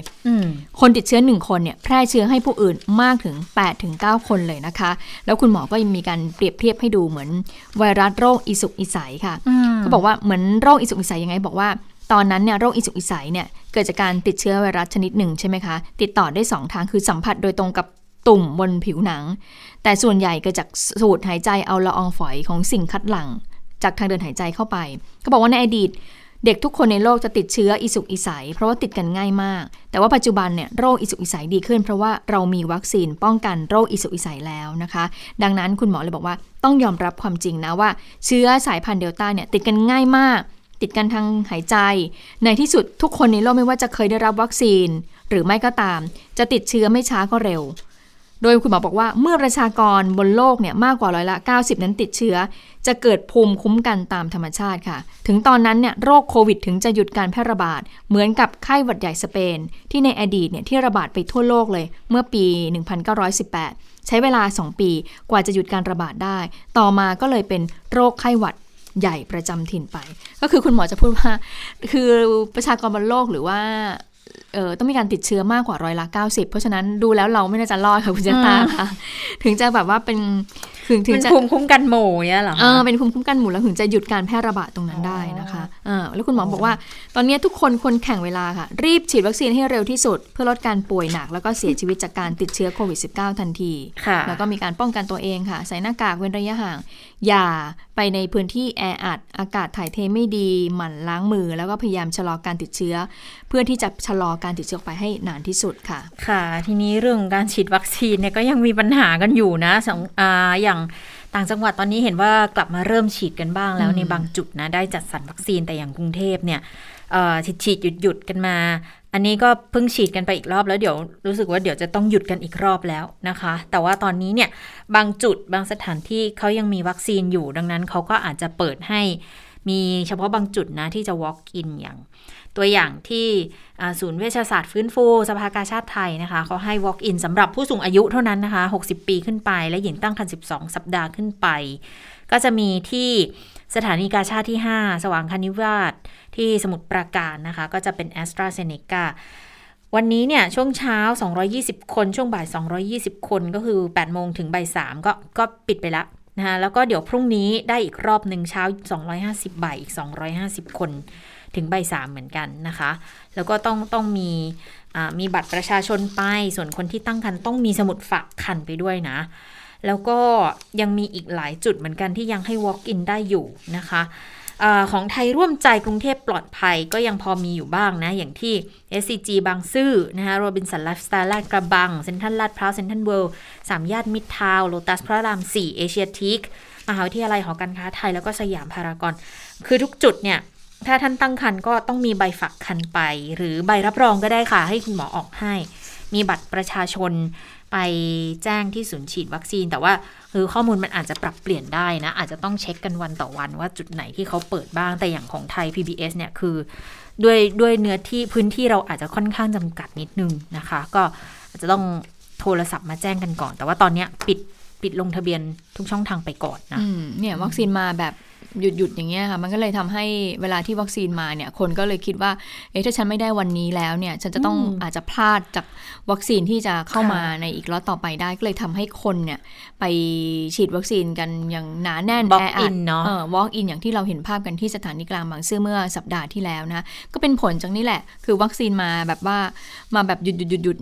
B: คนติดเชื้อหนึ่งคนเนี่ยแพร่เชื้อให้ผู้อื่นมากถึง8ถึง9คนเลยนะคะ แล้วคุณหมอก็ยังมีการเปรียบเทียบให้ดูเหมือน ไวรัสโรคอิสุกอิสัยค่ะเขาบอกว่าเหมือนโรคอิสุกอิสัยยังไง บอกว่าตอนนั้นเนี่ยโรคอิสุกอิสัยเนี่ยเกิดจากการติดเชื้อไวรัสชนิดหนึ่งใช่ไหมคะ ติดต่อได้ 2 ทางคือสัมผัสโดยตรงกับ ตุ่มบนผิวหนัง แต่ส่วนใหญ่เกิดจากสูดหายใจเอาละอองฝอยของสิ่งคัดหลั่ง จากทางเดินหายใจเข้าไป เขาบอกว่าในอดีต เด็กทุกคนในโลกจะติดเชื้ออิสุกอิสัยเพราะว่าติดกันง่ายมาก แต่ว่าปัจจุบันเนี่ยโรคอิสุกอิสัยดีขึ้น เพราะว่าเรามีวัคซีนป้องกันโรคอิสุกอิสัยแล้วนะคะ ดังนั้นคุณหมอเลยบอกว่าต้องยอมรับความจริงนะว่า เชื้อสายพันธุ์เดลต้าเนี่ยติดกันง่ายมากติดกันทางหายใจ ในที่สุดทุกคนในโลกไม่ว่าจะเคยได้รับวัคซีน หรือไม่ก็ตาม จะติดเชื้อไม่ช้าก็เร็ว โดยคุณหมอบอกว่าเมื่อประชากรบนโลกเนี่ยมากกว่าร้อยละ 90 นั้นติดเชื้อ จะเกิดภูมิคุ้มกันตามธรรมชาติค่ะ ถึงตอนนั้นเนี่ยโรคโควิดถึงจะหยุดการแพร่ระบาด เหมือนกับไข้หวัดใหญ่สเปน ที่ในอดีตเนี่ยที่ระบาดไปทั่วโลกเลย เมื่อปี 1918 ใช้เวลา 2 ปีกว่าจะหยุดการระบาดได้ ต่อมาก็เลยเป็นโรคไข้หวัดใหญ่ประจำถิ่นไป ก็คือคุณหมอจะพูดว่า คือประชากรบนโลกหรือว่า ต้องมีการติดเชื้อมากกว่าร้อยละ 90 เพราะฉะนั้นดูแล้วเราไม่น่าจะรอดค่ะคุณเจตาค่ะ ถึงจะแบบว่าเป็น
A: ถึงถึงจะภูมิคุ้มกันหมู่เนี่ยหรอ
B: เออเป็นภูมิคุ้มกันหมู่แล้วถึงจะหยุดการแพร่ระบาดตรงนั้นได้นะคะเออแล้วคุณหมอบอกว่า ตอนนี้ทุกคนคนแข่งเวลาค่ะ รีบฉีดวัคซีนให้เร็วที่สุด เพื่อลดการป่วยหนัก แล้วก็เสียชีวิตจากการติดเชื้อโควิด -19 ทันทีแล้วก็มีการป้องกันตัวเองค่ะ ใส่หน้ากากเว้นระยะห่าง อย่าไปในพื้นที่แออัดอากาศถ่ายเทไม่ดี หมั่นล้างมือ แล้วก็พยายามชะลอการติดเชื้อ เพื่อที่จะชะลอการติดเชื้อไปให้นานที่สุดค่ะ
A: ค่ะ ทีนี้เรื่องการฉีดวัคซีนเนี่ยก็ยังมีปัญหากันอยู่นะสองออย่างต่างจังหวัดตอนนี้เห็นว่ากลับมาเริ่มฉีดกันบ้างแล้วในบางจุดนะได้จัดสรรวัคซีนแต่อย่างกรุงเทพเนี่ยฉีดฉีดหยุดหยุดกันมา อันนี้ก็เพิ่งฉีดกันไปอีกรอบแล้วเดี๋ยวรู้สึกว่าเดี๋ยวจะต้องหยุดกันอีกรอบแล้วนะคะ แต่ว่าตอนนี้เนี่ยบางจุดบางสถานที่เขายังมีวัคซีนอยู่ ดังนั้นเขาก็อาจจะเปิดให้มีเฉพาะบางจุดนะที่จะ walk in อย่าง ตัวอย่างที่ศูนย์เวชศาสตร์ฟื้นฟู สภากาชาติไทยนะคะเขาให้ walk in สำหรับผู้สูงอายุเท่านั้นนะคะ 60 ปีขึ้นไป และหญิงตั้งครรภ์12 สัปดาห์ขึ้นไป ก็จะมีที่สถานีกาชาติที่ 5 สว่างคณิวาส ที่สมุทรปราการนะคะ ก็จะเป็น a s t r a z เซ e c a วันนี้เนี่ยช่วงเช้า 220 คน ช่วงบ่าย 220 คนก็คือ 8 โมงถึงบ่าย3ก็ก็ปิดไปแล้วนะคะแล้วก็เดี๋ยวพรุ่งนี้ได้อีกรอบหนึ่งเช้า 250 บ่ายอีก 250 คนถึงใบสามเหมือนกันนะคะ แล้วก็ต้องต้องมีมีบัตรประชาชนไป ส่วนคนที่ตั้งคันต้องมีสมุดฝากคันไปด้วยนะ แล้วก็ยังมีอีกหลายจุดเหมือนกันที่ยังให้ walk in ได้อยู่นะคะ อของไทยร่วมใจกรุงเทพปลอดภัยก็ยังพอมีอยู่บ้างนะ อย่างที่ SCG บางซื่อนะคะโรบินสันไลฟ์สไตล์ลาดกระบัง เซ็นทรัลลาดพร้าว เซ็นทรัลเวิลด์สามย่านมิตรทาวน์โลตัสพระราม4เอเชียทีคมหาวิทยาลัยหอการค้าไทยแล้วก็สยามพารากอน คือทุกจุดเนี่ย ถ้าท่านตั้งครรภ์ก็ต้องมีใบฝากครรภ์ไป หรือใบรับรองก็ได้ค่ะ ให้คุณหมอออกให้ มีบัตรประชาชน ไปแจ้งที่ศูนย์ฉีดวัคซีน แต่ว่าคือข้อมูลมันอาจจะปรับเปลี่ยนได้นะ อาจจะต้องเช็คกันวันต่อวันว่าจุดไหนที่เขาเปิดบ้างแต่อย่างของไทย PBS เนี่ยคือ ด้วยด้วยเนื้อที่พื้นที่เราอาจจะค่อนข้างจำกัดนิดนึงนะคะ ก็อาจจะต้องโทรศัพท์มาแจ้งกันก่อน แต่ว่าตอนนี้ปิดปิดลงทะเบียนทุกช่องทางไปก่อนนะ
B: เนี่ยวัคซีนมาแบบ หยุดหยุดอย่างเงี้ยค่ะ มันก็เลยทำให้เวลาที่วัคซีนมาเนี่ย คนก็เลยคิดว่า เอ๊ะถ้าฉันไม่ได้วันนี้แล้วเนี่ย ฉันจะต้องอาจจะพลาดจากวัคซีนที่จะเข้ามาในอีกล็อตต่อไปได้ ก็เลยทำให้คนเนี่ย ไปฉีดวัคซีนกันอย่างหนาแน่น
A: แออัดเนาะ
B: วอล์กอินอย่างที่เราเห็นภาพกันที่สถานีกลางบางซื่อเมื่อสัปดาห์ที่แล้วนะ ก็เป็นผลจากนี้แหละ คือวัคซีนมาแบบว่ามาแบบหยุดหยุดหยุดหยุด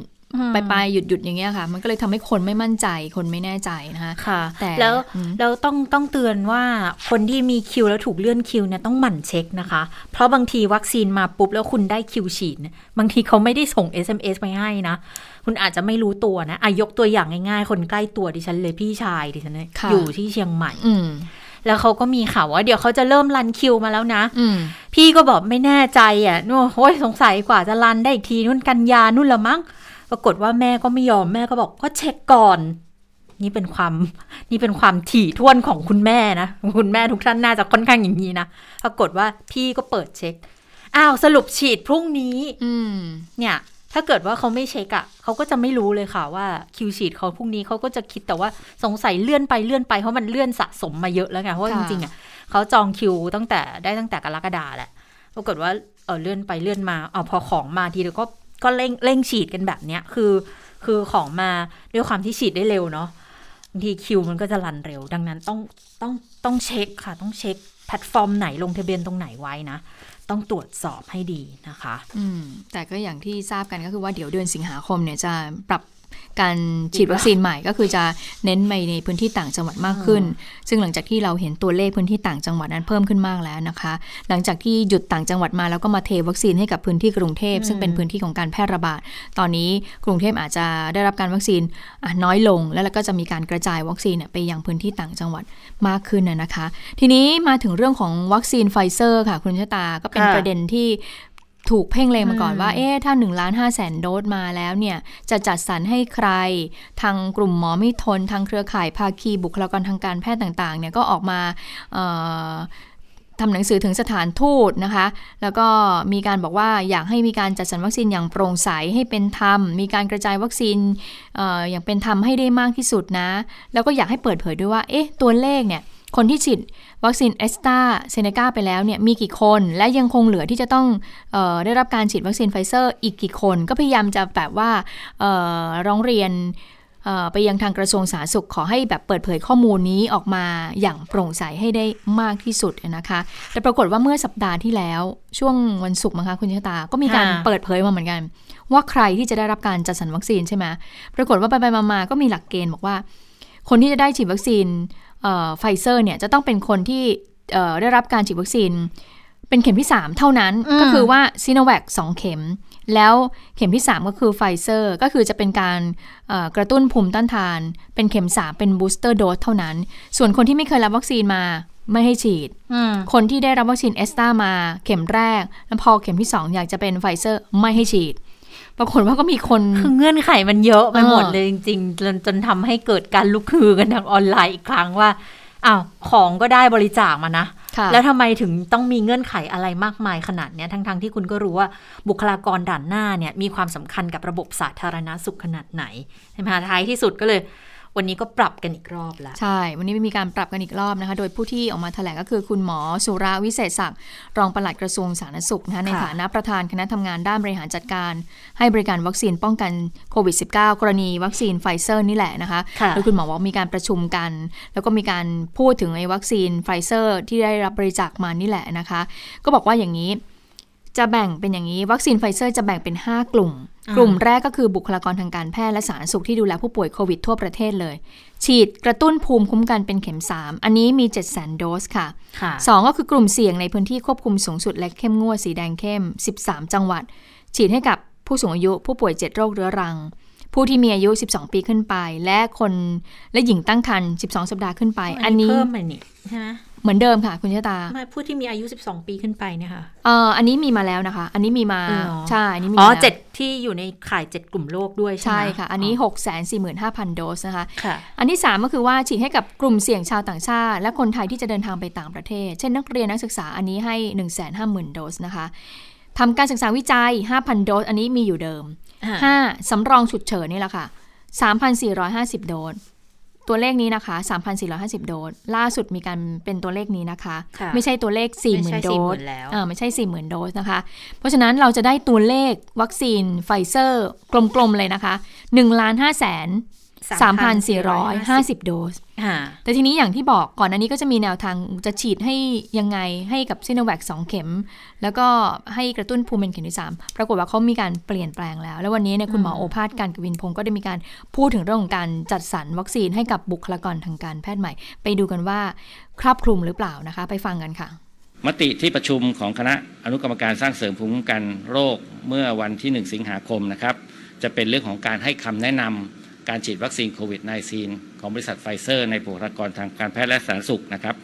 B: ไปไปหยุดหยุดอย่างเงี้ยค่ะ มันก็เลยทำให้คนไม่มั่นใจคนไม่แน่ใจนะคะ
A: ค่ะ แต่แล้วแล้วต้องต้องเตือนว่าคนที่มีคิวแล้วถูกเลื่อนคิวเนี่ยต้องหมั่นเช็คนะคะ เพราะบางทีวัคซีนมาปุ๊บแล้วคุณได้คิวฉีดบางทีเขาไม่ได้ส่ง SMS ไปให้นะ คุณอาจจะไม่รู้ตัวนะอายกตัวอย่างง่ายๆ คนใกล้ตัวดิฉันเลยพี่ชายดิฉันอยู่ที่เชียงใหม่แล้วเขาก็มีข่าวว่าเดี๋ยวเขาจะเริ่มรันคิวมาแล้วนะพี่ก็บอกไม่แน่ใจอะนู่นโอ้ยสงสัยกว่าจะรันได้อีกทีนู่นกันยานู่นละมั้ง ปรากฏว่าแม่ก็ไม่ยอมแม่ก็บอกก็เช็คก่อน นี่เป็นความนี่เป็นความถี่ท่วนของคุณแม่นะคุณแม่ทุกท่านน่าจะค่อนข้างอย่างนี้นะปรากฏว่าพี่ก็เปิดเช็คอ้าวสรุปฉีดพรุ่งนี้
B: อื
A: เนี่ย ถ้าเกิดว่าเขาไม่เช็คอะ่ะเขาก็จะไม่รู้เลยค่ะว่าคิวฉีดเขาพรุ่งนี้เขาก็จะคิดแต่ว่าสงสัยเลื่อนไปเลื่อนไปเพราะมันเลื่อนสะสมมาเยอะแล้วไงเพราะจริงๆอะเขาจองคิวตั้งแต่ได้ตั้งแต่กรกฎาแหละปรากฏว่าเออเลื่อนไปเลื่อนมาเอาพอของมาทีเดียวก็ ก็เร่งเร่งฉีดกันแบบเนี้ยคือ คือของมาด้วยความที่ฉีดได้เร็วเนาะบางทีคิวมันก็จะรันเร็ว ดังนั้นต้องต้องต้องเช็คค่ะ ต้องเช็คแพลตฟอร์มไหนลงทะเบียนตรงไหนไว้นะ ต้องตรวจสอบให้ดีนะคะ
B: อืมแต่ก็อย่างที่ทราบกันก็คือว่าเดี๋ยวเดือนสิงหาคมเนี่ยจะปรับ การฉีดวัคซีนใหม่ก็คือจะเน้นไปในพื้นที่ต่างจังหวัดมากขึ้น ซึ่งหลังจากที่เราเห็นตัวเลขพื้นที่ต่างจังหวัดนั้นเพิ่มขึ้นมากแล้วนะคะ หลังจากที่หยุดต่างจังหวัดมาแล้วก็มาเทวัคซีนให้กับพื้นที่กรุงเทพ ซึ่งเป็นพื้นที่ของการแพร่ระบาด ตอนนี้กรุงเทพอาจจะได้รับการวัคซีนน้อยลง แล้วก็จะมีการกระจายวัคซีนไปยังพื้นที่ต่างจังหวัดมากขึ้นนะคะ ทีนี้มาถึงเรื่องของวัคซีนไฟเซอร์ค่ะคุณชะตาก็เป็นประเด็นที่ ถูกเพ่งเล็งมาก่อนว่า เอ๊ะ ถ้า1ล้าน5แสนโดสมาแล้วเนี่ย จะจัดสรรให้ใคร ทางกลุ่มหมอไม่ทน ทางเครือข่ายภาคีบุคลากรทางการแพทย์ต่างๆ เนี่ย ก็ออกมาทำหนังสือถึงสถานทูตนะคะ แล้วก็มีการบอกว่าอยากให้มีการจัดสรรวัคซีนอย่างโปร่งใสให้เป็นธรรม มีการกระจายวัคซีนออย่างเป็นธรรมให้ได้มากที่สุดนะ แล้วก็อยากให้เปิดเผยด้วยว่า เอ๊ะ ตัวเลขเนี่ย คนที่ฉีดวัคซีนแอสตราเซเนกาไปแล้วเนี่ยมีกี่คน และยังคงเหลือที่จะต้องออได้รับการฉีดวัคซีนไฟเซอร์อีกกี่คน ก็พยายามจะแบบว่าร้องเรียนไปยังทางกระทรวงสาธารณสุขขอให้แบบเปิดเผยข้อมูลนี้ออกมาอย่างโปร่งใสให้ได้มากที่สุดนะคะ แต่ปรากฏว่าเมื่อสัปดาห์ที่แล้วช่วงวันศุกร์มั้งคะคุณชะตา ก็มีการเปิดเผยมาเหมือนกัน ว่าใครที่จะได้รับการจัดสรรวัคซีนใช่ไหมปรากฏว่าไปไปมาๆก็มีหลักเกณฑ์บอกว่า คนที่จะได้ฉีดวัคซีน ไฟเซอร์เนี่ยจะต้องเป็นคนที่ได้รับการฉีดวัคซีน เป็นเข็มที่ 3 เท่านั้นก็คือว่าซิโนแวคสองเข็ม แล้วเข็มที่ 3 ก็คือไฟเซอร์ก็คือจะเป็นการกระตุ้นภูมิต้านทาน เป็นเข็ม 3 เป็นบูสเตอร์โดสเท่านั้น ส่วนคนที่ไม่เคยรับวัคซีนมาไม่ให้ฉีด คนที่ได้รับวัคซีนแอสตรามาเข็มแรก แล้วพอเข็มที่ 2 อยากจะเป็นไฟเซอร์ไม่ให้ฉีด ปรากฏว่าก็มีคน
A: คือเงื่อนไขมันเยอะไปหมดเลยจริงๆจนจนทำให้เกิดการลุกคือกันทางออนไลน์อีกครั้งว่าอ้าวของก็ได้บริจาคมานะ แล้วทำไมถึงต้องมีเงื่อนไขอะไรมากมายขนาดนี้ทั้งๆทที่คุณก็รู้ว่าบุคลากรด่านหน้าเนี่ยมีความสำคัญกับระบบสาธารณาสุขขนาดไหนใช่ไหมท้ายที่สุดก็เลย วันนี้ก็ปรับกันอีกรอบแล้ว
B: ใช่ วันนี้มีการปรับกันอีกรอบนะคะ โดยผู้ที่ออกมาแถลงก็คือคุณหมอสุราวิเศษศักดิ์รองปลัดกระทรวงสาธารณสุขนะคะในฐานะประธานคณะทำงานด้านบริหารจัดการ ให้บริการวัคซีนป้องกันโควิด -19 กรณีวัคซีนไฟเซอร์นี่แหละนะคะโดยคุณหมอบอกมีการประชุมกัน แล้วก็มีการพูดถึงไอ้วัคซีนไฟเซอร์ที่ได้รับบริจาคมานี่แหละนะคะ ก็บอกว่าอย่างนี้ จะแบ่งเป็นอย่างนี้ วัคซีนไฟเซอร์จะแบ่งเป็น 5 กลุ่ม กลุ่มแรกก็คือบุคลากรทางการแพทย์และสาธารณสุขที่ดูแลผู้ป่วยโควิดทั่วประเทศเลย ฉีดกระตุ้นภูมิคุ้มกันเป็นเข็ม 3 อันนี้มี 7 0 0 0 0 0โดสค่ะสองก็คือกลุ่มเสี่ยงในพื้นที่ควบคุมสูงสุดและเข้มงวดสีแดงเข้ม 13 จังหวัด ฉีดให้กับผู้สูงอายุผู้ป่วย 7 โรคเรื้อรัง ผู้ที่มีอายุ 12 ปีขึ้นไป และคนและหญิงตั้งครรภ์12 สัปดาห์ขึ้นไป
A: อันนี้เพิ่มไปนี่ใช่ไหม
B: เหมือนเดิมค่ะ คุณชะตา
A: ไม่ผู้ที่มีอายุ 12 ปีขึ้นไปเนี่ยค่ะ
B: เอออันนี้มีมาแล้วนะคะ อันนี้มีมาใช่อันนี้มี
A: อ๋อเจ็ดที่อยู่ในข่ายเจ็ดกลุ่มโรคด้วยใช่ไหมใช่
B: ค่ะ อันนี้ 6 4 5 0 0 0 โดสนะคะคะอันที่ 3 ก็คือว่าฉีดให้กับกลุ่มเสี่ยงชาวต่างชาติ และคนไทยที่จะเดินทางไปต่างประเทศ เช่นนักเรียนนักศึกษาอันนี้ให้ 1 5 0 0 0 0 โดสนะคะทำการศึกษาวิจัย 5,000 โดส อันนี้มีอยู่เดิม 5. สำรองฉุกเฉินนี่แหละค่ะ3,450 โดส ตัวเลขนี้นะคะ 3,450 โดส ล่าสุดมีการเป็นตัวเลขนี้นะคะ ไม่ใใช่ตัวเลข 40,000 โดสอ่าไม่ใช่ 40,000 โดสนะคะ เพราะฉะนั้นเราจะได้ตัวเลขวัคซีนไฟเซอร์กลมๆเลยนะคะ1ล้าน5แสน 3,450 โดส แต่ทีนี้อย่างที่บอกก่อนอันนี้ก็จะมีแนวทางจะฉีดให้ยังไงให้กับซิโนแวคสองเข็ม แล้วก็ให้กระตุ้นภูมิเป็นเข็มที่ 3 ปรากฏว่าเขามีการเปลี่ยนแปลงแล้ว แล้ววันนี้เนี่ยคุณหมอโอภาสการกวินพงศ์ก็ได้มีการพูดถึงเรื่องของการจัดสรรวัคซีนให้กับบุคลากรทางการแพทย์ใหม่ ไปดูกันว่าครอบคลุมหรือเปล่านะคะ ไปฟังกันค่ะ
D: มติที่ประชุมของคณะอนุกรรมการสร้างเสริมภูมิคุ้มกันโรคเมื่อวันที่ 1 สิงหาคมนะครับ จะเป็นเรื่องของการให้คำแนะนำ การฉีดวัคซีนโควิด -19 ของบริษัทไฟเซอร์ในบุคลากรทางการแพทย์และสาธารณสุขนะครับ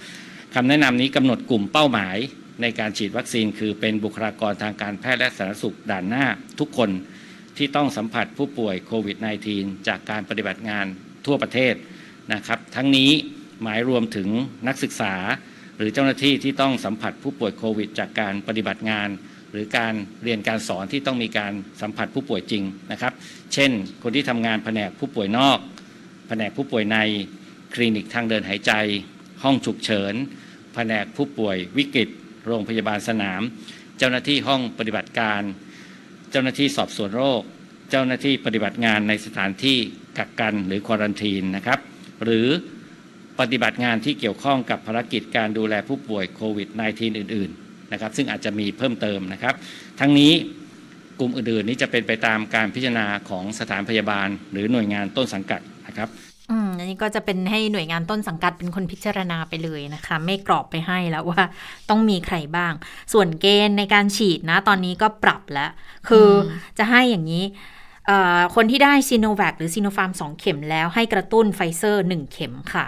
D: คำแนะนำนี้กำหนดกลุ่มเป้าหมายในการฉีดวัคซีน คือเป็นบุคลากรทางการแพทย์และสาธารณสุขด่านหน้าทุกคนที่ต้องสัมผัสผู้ป่วยโควิด -19 จากการปฏิบัติงานทั่วประเทศนะครับ ทั้งนี้หมายรวมถึงนักศึกษา หรือเจ้าหน้าที่ที่ต้องสัมผัสผู้ป่วยโควิด จากการปฏิบัติงาน หรือการเรียนการสอนที่ต้องมีการสัมผัสผู้ป่วยจริงนะครับ เช่น คนที่ทำงานแผนกผู้ป่วยนอก แผนกผู้ป่วยในคลินิกทางเดินหายใจ ห้องฉุกเฉิน แผนกผู้ป่วยวิกฤต โรงพยาบาลสนาม เจ้าหน้าที่ห้องปฏิบัติการ เจ้าหน้าที่สอบสวนโรค เจ้าหน้าที่ปฏิบัติงานในสถานที่กักกันหรือควอรันทีนนะครับ หรือปฏิบัติงานที่เกี่ยวข้องกับภารกิจการดูแลผู้ป่วยโควิด -19 อื่น ๆ นะครับ ซึ่งอาจจะมีเพิ่มเติมนะครับ ทั้งนี้กลุ่มอื่นๆนี้จะเป็นไปตามการพิจารณาของสถานพยาบาล หรือหน่วยงานต้นสังกัดนะครับ
A: อืมอันนี้ก็จะเป็นให้หน่วยงานต้นสังกัดเป็นคนพิจารณาไปเลยนะคะ ไม่กรอบไปให้แล้วว่าต้องมีใครบ้าง ส่วนเกณฑ์ในการฉีดนะ ตอนนี้ก็ปรับแล้ว คือจะให้อย่างนี้คนที่ได้ซีโนแวคหรือซีโนฟาร์มสองเข็มแล้วให้กระตุ้นไฟเซอร์หนึ่งเข็มค่ะ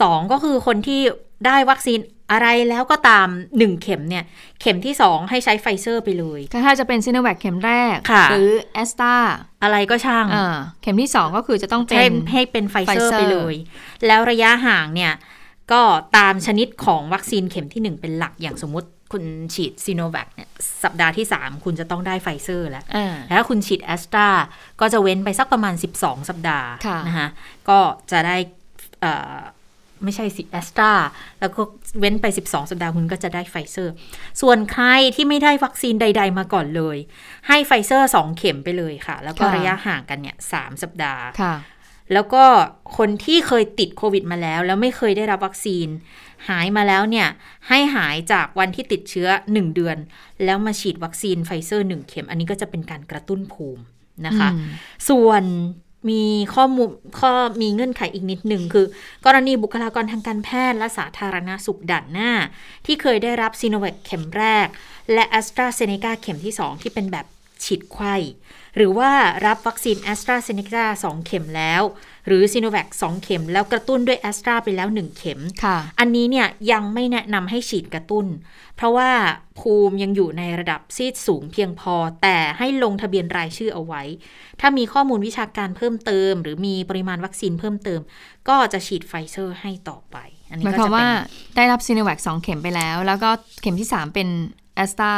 A: สองก็คือคนที่ได้วัคซีน อะไรแล้วก็ตามหนึ่งเข็มเนี่ย เข็มที่สองให้ใช้ไฟเซอร์ไปเลย
B: ถ้าจะเป็นซีโนแวคเข็มแรก หรือแอสตรา
A: อะไรก็ช่าง
B: เข็มที่สองก็คือจะต้องเป็
A: นให้เป็นไฟเซอร์ไปเลย แล้วระยะห่างเนี่ย ก็ตามชนิดของวัคซีนเข็มที่หนึ่งเป็นหลักอย่างสมมติคุณฉีดซีโนแวคเนี่ยสัปดาห์ที่ 3 คุณจะต้องได้ไฟเซอร์แล้ว แล้วคุณฉีดแอสตราก็จะเว้นไปสักประมาณ 12 สัปดาห์นะคะก็จะได้ไม่ใช่สิแอสตราแล้วก็ เว้นไป 12 สัปดาห์คุณก็จะได้ไฟเซอร์ ส่วนใครที่ไม่ได้วัคซีนใด ๆ มาก่อนเลย ให้ไฟเซอร์ 2 เข็มไปเลยค่ะ แล้วก็ระยะห่างกันเนี่ยสามสัปดาห์แล้วก็คนที่เคยติดโควิดมาแล้ว แล้วไม่เคยได้รับวัคซีน หายมาแล้วเนี่ย ให้หายจากวันที่ติดเชื้อ 1 เดือน แล้วมาฉีดวัคซีนไฟเซอร์ 1 เข็ม อันนี้ก็จะเป็นการกระตุ้นภูมินะคะ ส่วน มีข้อมูลข้อมีเงื่อนไขอีกนิดหนึ่งคือ กรณีบุคลากรทางการแพทย์และสาธารณสุขด่านหน้า ที่เคยได้รับซีโนแวคเข็มแรก และแอสตราเซเนกาเข็มที่ 2 ที่เป็นแบบ ฉีดไขว้ หรือว่ารับวัคซีนแอสตราเซเนกา2เข็มแล้ว หรือซีโนแวค2เข็ม แล้วกระตุ้นด้วยแอสตราไปแล้ว1เข็ม อันนี้เนี่ยยังไม่แนะนำให้ฉีดกระตุ้น เพราะว่าภูมิยังอยู่ในระดับที่สูงเพียงพอ แต่ให้ลงทะเบียนรายชื่อเอาไว้ ถ้ามีข้อมูลวิชาการเพิ่มเติม หรือมีปริมาณวัคซีนเพิ่มเติม ก็จะฉีดไฟเซอร์ให้ต่อไป
B: อันนี้หมายความว่าได้รับซีโนแวคสองเข็มไปแล้ว แล้วก็เข็มที่3เป็นแอสตรา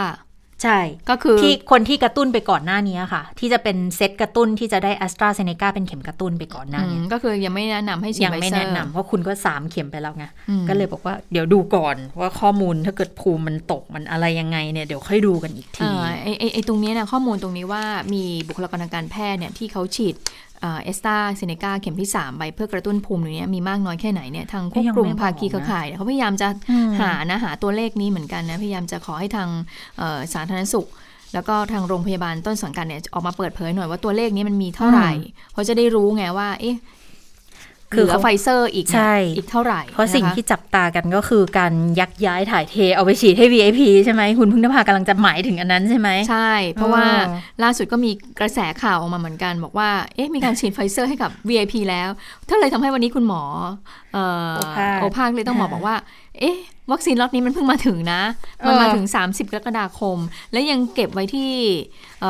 A: ใช่
B: ก็คือ
A: ที่คนที่กระตุ้นไปก่อนหน้านี้ค่ะ ที่จะเป็นเซตกระตุ้นที่จะได้แอสตราเซเนกาเป็นเข็มกระตุ้นไปก่อนหน้านี้
B: ก็คือยังไม่แนะนำให้ฉีด
A: ยังไม่แนะนำเพราะคุณก็สามเข็มไปแล้วไงก็เลยบอกว่าเดี๋ยวดูก่อนว่าข้อมูลถ้าเกิดภูมิมันตกมันอะไรยังไงเนี่ยเดี๋ยวค่อยดูกันอีกที
B: ไอ้ไอ้ตรงนี้นะข้อมูลตรงนี้ว่ามีบุคลากรทางการแพทย์เนี่ยที่เขาฉีด เอสตาเซเนกาเข็มที่ 3 ไปเพื่อกระตุ้นภูมินี้มีมากน้อยแค่ไหนเนี่ยทางควบกลุ่มภาคีเครือข่ายเขาพยายามจะหานะหาตัวเลขนี้เหมือนกันนะพยายามจะขอให้ทางสาธารณสุข แล้วก็ทางโรงพยาบาลต้นสังกัดเนี่ยออกมาเปิดเผยหน่อยว่าตัวเลขนี้มันมีเท่าไหร่เพราะจะได้รู้ไงว่าเอ๊ะ คือไฟเซอร์อีก
A: ใช่
B: อีกเท่าไหร่
A: เพราะสิ่งที่จับตากันก็คือการยักย้ายถ่ายเทเอาไปฉีดให้ VIP ใช่ไหมคุณพึ่งนภากำลังจะหมายถึงอันนั้นใช่ไหม
B: ใช่ เพราะว่าล่าสุดก็มีกระแสข่าวออกมาเหมือนกัน บอกว่าเอ๊ะมีการฉีดไฟเซอร์ให้กับ VIP แล้วถ้าเลยทำให้วันนี้คุณหมอโอภาสเลยต้องหมอบอกว่าเอ๊ะ วัคซีนล็อตนี้มันเพิ่งมาถึงนะ มันมาถึง 30 กรกฎาคม และยังเก็บไว้ที่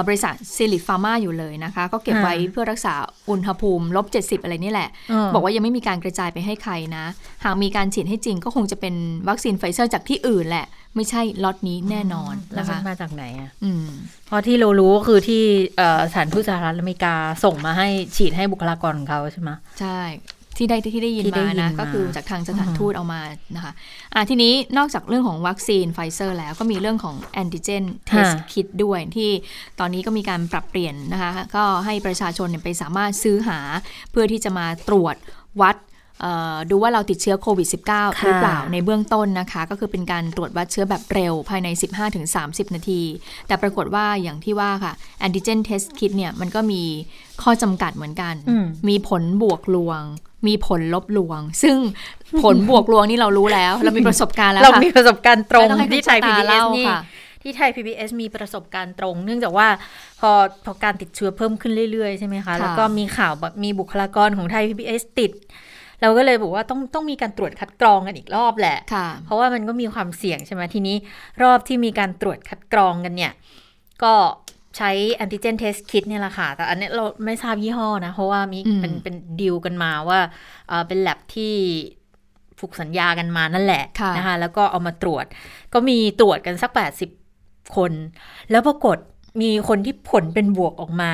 B: บริษัทซิลลิคฟาร์มาอยู่เลยนะคะ ก็เก็บไว้เพื่อรักษาอุณหภูมิลบ70 อะไรนี่แหละ บอกว่ายังไม่มีการกระจายไปให้ใครนะ หากมีการฉีดให้จริงก็คงจะเป็นวัคซีนไฟเซอร์จากที่อื่นแหละ ไม่ใช่ล็อตนี้แน่นอน
A: นะคะมาจากไหนอะเพราะที่เรารู้ก็คือที่สถานทูตสหรัฐอเมริกาส่งมาให้ฉีดให้บุคลากรของเขาใช่ไหม
B: ใช่ ที่ได้ที่ได้ยินมานะ ก็คือจากทางสถานทูตเอามานะคะอะทีนี้นอกจากเรื่องของวัคซีนไฟเซอร์แล้วก็มีเรื่องของ antigen test kit ด้วยที่ตอนนี้ก็มีการปรับเปลี่ยนนะคะ ก็ให้ประชาชนไปสามารถซื้อหาเพื่อที่จะมาตรวจวัดดูว่าเราติดเชื้อโควิด -19 หรือเปล่าในเบื้องต้นนะคะ ก็คือเป็นการตรวจวัดเชื้อแบบเร็วภายใน 15-30 นาที แต่ปรากฏว่าอย่างที่ว่าค่ะแอนติเจนเทสคิดเนี่ยมันก็มีข้อจำกัดเหมือนกัน มีผลบวกลวง มีผลลบลวง ซึ่งผลบวกลวงนี่เรารู้แล้ว เรามีประสบการณ์แล้ว
A: เรามีประสบการณ์ตรงที่ไทย PBS นี่ที่ไทย PBS มีประสบการณ์ตรง เนื่องจากว่าพอพอการติดเชื้อเพิ่มขึ้นเรื่อยๆ ใช่ไหมคะ แล้วก็มีข่าวแบบมีบุคลากรของไทย PBS ติด เราก็เลยบอกว่าต้องต้องมีการตรวจคัดกรองกันอีกรอบแหละเพราะว่ามันก็มีความเสี่ยงใช่ไหมทีนี้รอบที่มีการตรวจคัดกรองกันเนี่ย ก็ ใช้แอนติเจนเทสคิดเนี่ยแหละค่ะ แต่อันนี้เราไม่ทราบยี่ห้อนะ เพราะว่ามีเป็นเป็นดีลกันมาว่าเป็นแลบที่ผูกสัญญากันมานั่นแหละนะคะ แล้วก็เอามาตรวจ ก็มีตรวจกันสักแปดสิบคน แล้วปรากฏมีคนที่ผลเป็นบวกออกมา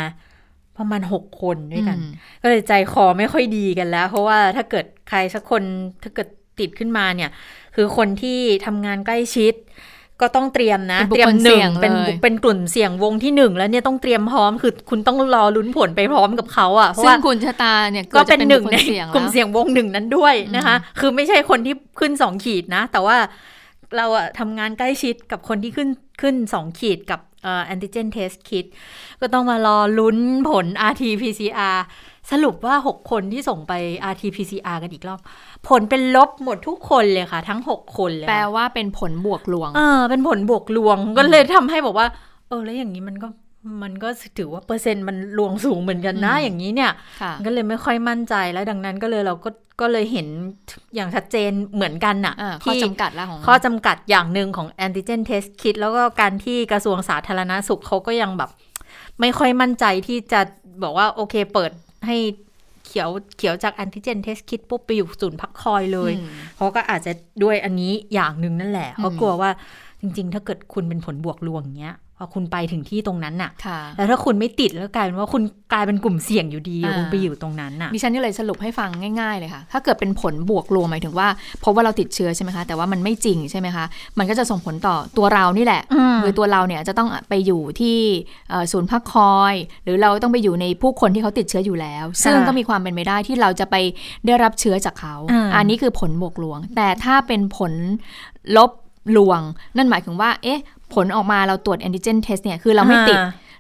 A: ประมาณหกคนด้วยกัน ก็เลยใจคอไม่ค่อยดีกันแล้ว เพราะว่าถ้าเกิดใครสักคนถ้าเกิดติดขึ้นมาเนี่ย คือคนที่ทำงานใกล้ชิด ก็ต้องเตรียมนะเตรียมหนึ่งเป็นเป็นกลุ่มเสี่ยงวงที่หนึ่งแล้วเนี่ยต้องเตรียมพร้อมคือคุณต้องรอลุ้นผลไปพร้อมกับเขาอะเพราะว่า
B: คุณชะตาเนี่ย
A: ก็เป็นหนึ่งในกลุ่มเสี่ยงวงหนึ่งนั้นด้วยนะคะ คือไม่ใช่คนที่ขึ้นสองขีดนะ แต่ว่าเราอะทำงานใกล้ชิดกับคนที่ขึ้นขึ้นสองขีดกับแอนติเจนเทสคิดก็ต้องมารอลุ้นผล RT-PCR สรุปว่า 6 คนที่ส่งไป RT-PCR กันอีกรอบ ผลเป็นลบหมดทุกคนเลยค่ะ ทั้ง 6 คนเลย
B: แปลว่าเป็นผลบวกลวง
A: เออเป็นผลบวกลวงก็เลยทำให้บอกว่า เออ แล้วอย่างนี้มันก็มันก็ถือว่าเปอร์เซ็นต์มันลวงสูงเหมือนกันนะอย่างนี้เนี่ย ก็เลยไม่ค่อยมั่นใจแล้วดังนั้นก็เลยเราก็ก็เลยเห็นอย่างชัดเจนเหมือนกันน่ะ
B: ข้อจำกัดละของ
A: ข้อจำกัดอย่างหนึ่งของแอนติเจนเทสคิดแล้วก็การที่กระทรวงสาธารณาสุขเขาก็ยังแบบ ไม่ค่อยมั่นใจที่จะบอกว่าโอเคเปิดให้เขียวเขียวจากแอนติเจนเทสคิดปุ๊บไปอยู่ศูนย์พักคอยเลยเขาก็อาจจะด้วยอันนี้อย่างหนึ่งนั่นแหละเขากลัวว่าจริง ๆ ถ้าเกิดคุณเป็นผลบวกลวงเงี้ย พอคุณไปถึงที่ตรงนั้นน่ะ แล้วถ้าคุณไม่ติดแล้วกลายเป็นว่าคุณกลายเป็นกลุ่มเสี่ยงอยู่ดีคุณไปอยู่ตรงนั้นน่ะ
B: ดิฉันก็เลยสรุปให้ฟังง่ายๆเลยค่ะ ถ้าเกิดเป็นผลบวกรวมหมายถึงว่าพบว่าเราติดเชื้อใช่ไหมคะ แต่ว่ามันไม่จริงใช่ไหมคะ มันก็จะส่งผลต่อตัวเรานี่แหละคือตัวเราเนี่ยจะต้องไปอยู่ที่ศูนย์พักคอย หรือเราต้องไปอยู่ในผู้คนที่เขาติดเชื้ออยู่แล้ว ซึ่งก็มีความเป็นไปได้ที่เราจะไปได้รับเชื้อจากเขา อันนี้คือผลบวกลวง แต่ถ้าเป็นผลลบลวง นั่นหมายถึงว่า เอ๊ะ ผลออกมาเราตรวจแอนติเจนเทสเนี่ยคือเราไม่ติด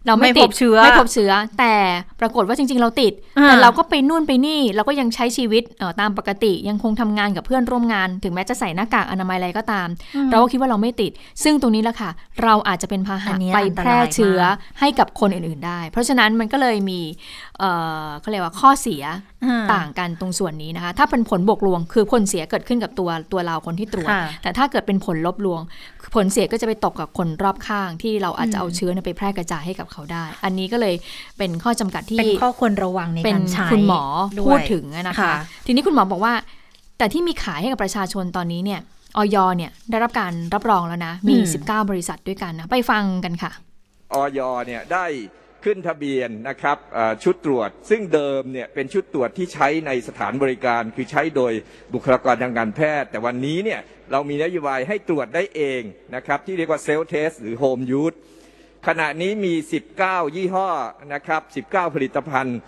B: เราไม่ติดเชื้อไม่พบเชื้อ แต่ปรากฏว่าจริง ๆ เราติด แต่เราก็ไปนู่นไปนี่ เราก็ยังใช้ชีวิตตามปกติยังคงทำงานกับเพื่อนร่วมงาน ถึงแม้จะใส่หน้ากากอนามัยอะไรก็ตาม เราก็คิดว่าเราไม่ติด ซึ่งตรงนี้แหละค่ะ เราอาจจะเป็นพาหะไปแพร่เชื้อให้กับคนอื่น ๆ ได้ เพราะฉะนั้นมันก็เลยมีเขาเรียกว่าข้อเสีย ต่างกันตรงส่วนนี้นะคะ ถ้าเป็นผลบวกลวงคือผลเสียเกิดขึ้นกับตัวตัวเราคนที่ตรวจ แต่ถ้าเกิดเป็นผลลบลวง ผลเสียก็จะไปตกกับคนรอบข้างที่เราอาจจะเอาเชื้อไปแพร่กระจายให้กับเขาได้ อันนี้ก็เลยเป็นข้อจำกัดที่
A: เป็นข้อควรระวังในการใช้
B: คุณหมอพูดถึงนะคะ ทีนี้คุณหมอบอกว่า แต่ที่มีขายให้กับประชาชนตอนนี้เนี่ยออยเนี่ยได้รับการรับรองแล้วนะ มี 19 บริษัทด้วยกันนะ ไปฟังกันค่ะ
E: อย.เนี่ยได้ ขึ้นทะเบียนนะครับชุดตรวจ ซึ่งเดิมเนี่ยเป็นชุดตรวจที่ใช้ในสถานบริการ คือใช้โดยบุคลากรทางการแพทย์ แต่วันนี้เนี่ยเรามีนโยบายให้ตรวจได้เองนะครับที่เรียกว่า self-test หรือ home use ขณะนี้มี 19 ยี่ห้อนะครับ 19 ผลิตภัณฑ์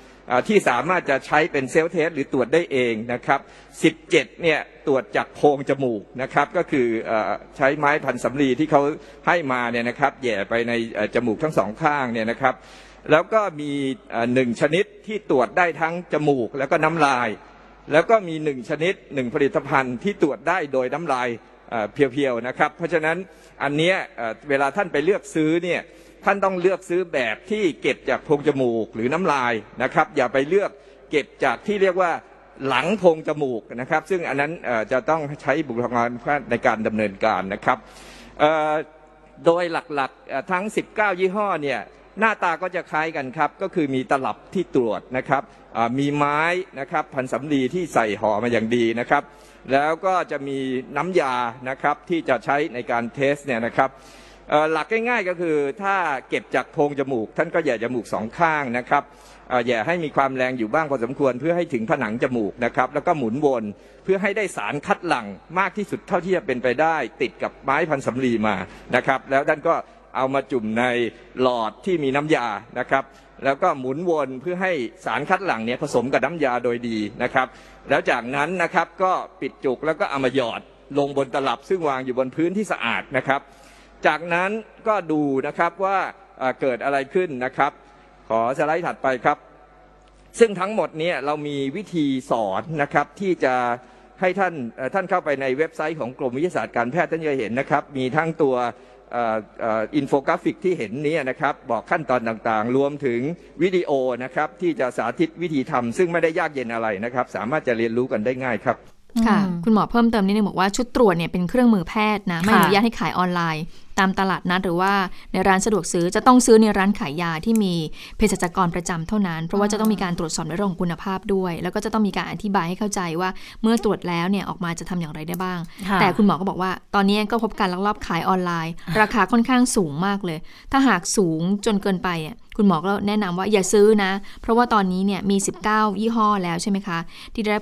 E: ที่สามารถจะใช้เป็น self-test หรือตรวจได้เองนะครับ 17 เนี่ยตรวจจากโพรงจมูกนะครับ ก็คือใช้ไม้พันสำลีที่เขาให้มาเนี่ยนะครับแย่ไปในจมูกทั้งสองข้างเนี่ยนะครับ แล้วก็มีหนึ่งชนิดที่ตรวจได้ทั้งจมูกแล้วก็น้ำลาย แล้วก็มีหนึ่งชนิดหนึ่งผลิตภัณฑ์ที่ตรวจได้โดยน้ำลายเพียวๆนะครับ เพราะฉะนั้นอันนี้เวลาท่านไปเลือกซื้อเนี่ยท่านต้องเลือกซื้อแบบที่เก็บจากโพรงจมูกหรือน้ำลายนะครับ อย่าไปเลือกเก็บจากที่เรียกว่าหลังโพรงจมูกนะครับ ซึ่งอันนั้นจะต้องใช้บุคลากรในการดำเนินการนะครับโดยหลักๆทั้ง 19 ยี่ห้อเนี่ย หน้าตาก็จะคล้ายกันครับ ก็คือมีตลับที่ตรวจนะครับมีไม้นะครับพันสำลีที่ใส่ห่อมาอย่างดีนะครับ แล้วก็จะมีน้ำยานะครับที่จะใช้ในการเทสเนี่ยนะครับหลักง่ายๆก็คือถ้าเก็บจากโพรงจมูก ท่านก็แย่จมูกสองข้างนะครับแย่ให้มีความแรงอยู่บ้างพอสมควร เพื่อให้ถึงผนังจมูกนะครับแล้วก็หมุนวนเพื่อให้ได้สารคัดหลั่งมากที่สุดเท่าที่จะเป็นไปได้ ติดกับไม้พันสำลีมานะครับ แล้วท่านก็ เอามาจุ่มในหลอดที่มีน้ำยานะครับ แล้วก็หมุนวนเพื่อให้สารคัดหลั่งเนี่ยผสมกับน้ำยาโดยดีนะครับ แล้วจากนั้นนะครับก็ปิดจุกแล้วก็เอามาหยอดลงบนตลับซึ่งวางอยู่บนพื้นที่สะอาดนะครับ จากนั้นก็ดูนะครับว่าเกิดอะไรขึ้นนะครับ ขอสไลด์ถัดไปครับ ซึ่งทั้งหมดนี้เรามีวิธีสอนนะครับที่จะให้ท่านท่านเข้าไปในเว็บไซต์ของกรมวิทยาศาสตร์การแพทย์ท่านจะเห็นนะครับ มีทั้งตัว อินโฟกราฟิกที่เห็นนี้นะครับบอกขั้นตอนต่างๆ รวมถึงวิดีโอนะครับที่จะสาธิตวิธีทำซึ่งไม่ได้ยากเย็นอะไรนะครับ สามารถจะเรียนรู้กันได้ง่ายครับ
B: ค่ะ คุณหมอเพิ่มเติมนิดนึงบอกว่าชุดตรวจเนี่ยเป็นเครื่องมือแพทย์นะ ไม่อนุญาตให้ขายออนไลน์ ตามตลาดนัดหรือว่าในร้านสะดวกซื้อจะต้องซื้อในร้านขายยาที่มีเภสัชกรประจำเท่านั้น เพราะว่าจะต้องมีการตรวจสอบในเรื่องของคุณภาพด้วย แล้วก็จะต้องมีการอธิบายให้เข้าใจว่าเมื่อตรวจแล้วเนี่ยออกมาจะทำอย่างไรได้บ้าง แต่คุณหมอก็บอกว่า ตอนนี้ก็พบการลักลอบขายออนไลน์ ราคาค่อนข้างสูงมากเลย ถ้าหากสูงจนเกินไปอะคุณหมอก็แนะนำว่าอย่าซื้อนะ เพราะว่าตอนนี้เนี่ยมี 19 ยี่ห้อแล้วใช่ไหมคะ ที่ได้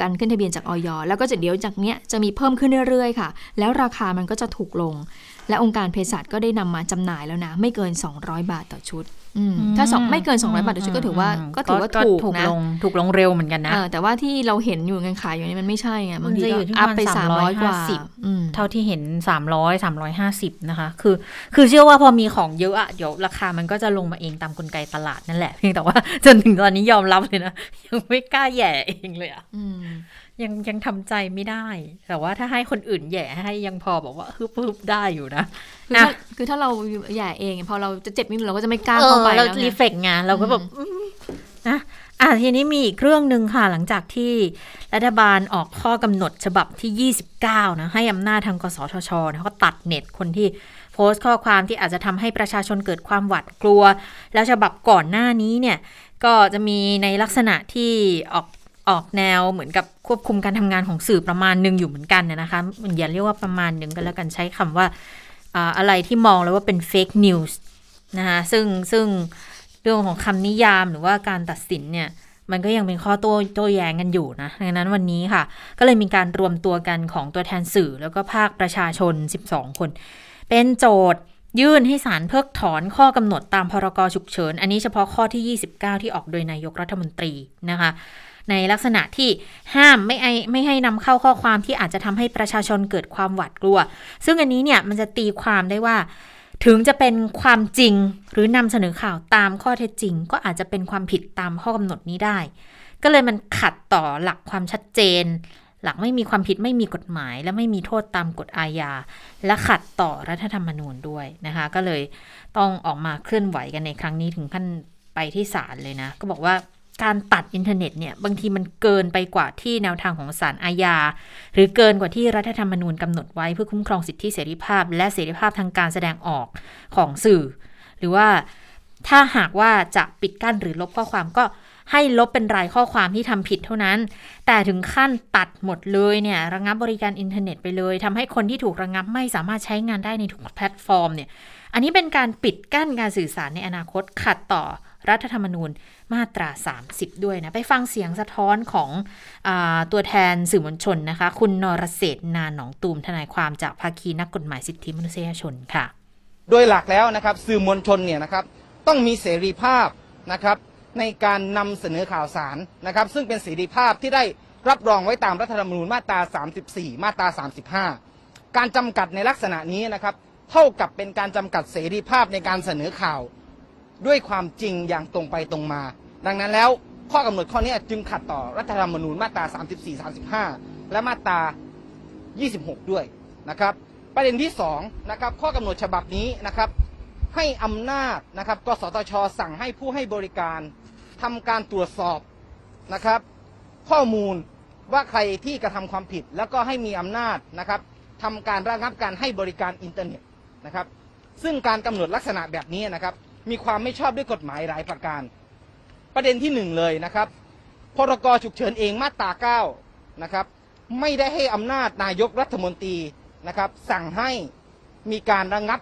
B: การขึ้นทะเบียนจากออยแล้วก็จะเดี๋ยวจากเนี้ยจะมีเพิ่มขึ้นเรื่อยๆ ค่ะ แล้วราคามันก็จะถูกลงและองค์การเภสัชก็ได้นำมาจำหน่ายแล้วนะ ไม่เกิน 200 บาทต่อชุดถ้าสองไม่เกิน 200 บาทต่อชุดก็ถือว่าก็ถือว่าถูกนะ
A: ถูกลงเร็วเหมือนกันนะ
B: แต่ว่าที่เราเห็นอยู่เงินขายอยู่นี่มันไม่ใช่ไงบางทีก็อัพไป 300 กว่า
A: เท่าที่เห็น 300 350 นะคะ คือ คือเชื่อว่าพอมีของเยอะอะเดี๋ยวราคามันก็จะลงมาเองตามกลไกตลาดนั่นแหละเพียงแต่ว่าจนถึงตอนนี้ยอมรับเลยนะยังไม่กล้าแย่เองเลยอะ ยังยังทำใจไม่ได้ แต่ว่าถ้าให้คนอื่นแย่ให้ยังพอบอกว่าฮึบฮึบได้อยู่นะ
B: คือถ้าคือถ้าเราแย่เอง พอเราจะเจ็บนิดนึงเราก็จะไม่กล้าเข้าไป
A: แล้วรีเฟกไงเราก็แบบนะอะทีนี้มีอีกเรื่องหนึ่งค่ะ หลังจากที่รัฐบาลออกข้อกำหนดฉบับที่ 29 นะ ให้อำนาจทางกสทชนะเขาตัดเน็ตคนที่โพสต์ข้อความที่อาจจะทำให้ประชาชนเกิดความหวาดกลัว แล้วฉบับก่อนหน้านี้เนี่ย ก็จะมีในลักษณะที่ออก ออกแนวเหมือนกับควบคุมการทำงานของสื่อประมาณหนึ่งอยู่เหมือนกันนะคะอย่าเรียกว่าประมาณหนึ่งก็แล้วกันใช้คำว่าอะไรที่มองแล้วว่าเป็นเฟกนิวส์นะคะซึ่งซึ่งเรื่องของคำนิยามหรือว่าการตัดสินเนี่ยมันก็ยังเป็นข้อโต้โต้แย้งกันอยู่นะ ดังนั้นวันนี้ค่ะ ก็เลยมีการรวมตัวกันของตัวแทนสื่อแล้วก็ภาคประชาชน 12 คน เป็นโจทย์ยื่นให้ศาลเพิกถอนข้อกำหนดตามพรกฉุกเฉิน อันนี้เฉพาะข้อที่ 29 ที่ออกโดยนายกรัฐมนตรีนะคะ ในลักษณะที่ห้ามไม่ไอไม่ให้นำเข้าข้อความที่อาจจะทำให้ประชาชนเกิดความหวาดกลัว ซึ่งอันนี้เนี่ยมันจะตีความได้ว่า ถึงจะเป็นความจริงหรือนำเสนอข่าวตามข้อเท็จจริง ก็อาจจะเป็นความผิดตามข้อกำหนดนี้ได้ ก็เลยมันขัดต่อหลักความชัดเจน หลักไม่มีความผิดไม่มีกฎหมาย และไม่มีโทษตามกฎอาญาและขัดต่อรัฐธรรมนูญด้วยนะคะ ก็เลยต้องออกมาเคลื่อนไหวกันในครั้งนี้ถึงขั้นไปที่ศาลเลยนะ ก็บอกว่า การตัดอินเทอร์เน็ตเนี่ยบางทีมันเกินไปกว่าที่แนวทางของศาลอาญาหรือเกินกว่าที่รัฐธรรมนูญกำหนดไว้เพื่อคุ้มครองสิทธิเสรีภาพ และเสรีภาพทางการแสดงออกของสื่อ หรือว่าถ้าหากว่าจะปิดกั้นหรือลบข้อความก็ให้ลบเป็นรายข้อความที่ทำผิดเท่านั้น แต่ถึงขั้นตัดหมดเลยเนี่ยระงับบริการอินเทอร์เน็ตไปเลยทำให้คนที่ถูกระงับไม่สามารถใช้งานได้ในทุกแพลตฟอร์มเนี่ยอันนี้เป็นการปิดกั้นการสื่อสารในอนาคตขัดต่อ รัฐธรรมนูญมาตรา 30 ด้วยนะ ไปฟังเสียงสะท้อนของอตัวแทนสื่อมวลชนนะคะ คุณนรเศษนาหนองตูมทนายความจากภาคีนักกฎหมายสิทธิมนุษยชนค่ะ
F: โดยหลักแล้วนะครับสื่อมวลชนเนี่ยนะครับต้องมีเสรีภาพนะครับในการนำเสนอข่าวสารนะครับ ซึ่งเป็นเสรีภาพที่ได้รับรองไว้ตามรัฐธรรมนูญมาตรา 34 มาตรา 35 การจำกัดในลักษณะนี้นะครับ เท่ากับเป็นการจำกัดเสรีภาพในการเสนอข่าว ด้วยความจริงอย่างตรงไปตรงมา ดังนั้นแล้วข้อกำหนดข้อนี้จึงขัดต่อรัฐธรรมนูญมาตรา 34 35 และมาตรา 26 ด้วยนะครับ ประเด็นที่2นะครับข้อกำหนดฉบับนี้นะครับ ให้อำนาจนะครับกสทช สั่งให้ผู้ให้บริการทำการตรวจสอบนะครับ ข้อมูลว่าใครที่กระทำความผิด แล้วก็ให้มีอำนาจนะครับทำการระงับการให้บริการอินเทอร์เน็ตนะครับ ซึ่งการกำหนดลักษณะแบบนี้นะครับ มีความไม่ชอบด้วยกฎหมายหลายประการ ประเด็นที่หนึ่งเลยนะครับ พรกฉุกเฉินเองมาตราเก้านะครับไม่ได้ให้อำนาจนายกรัฐมนตรีนะครับ สั่งให้มีการระงับ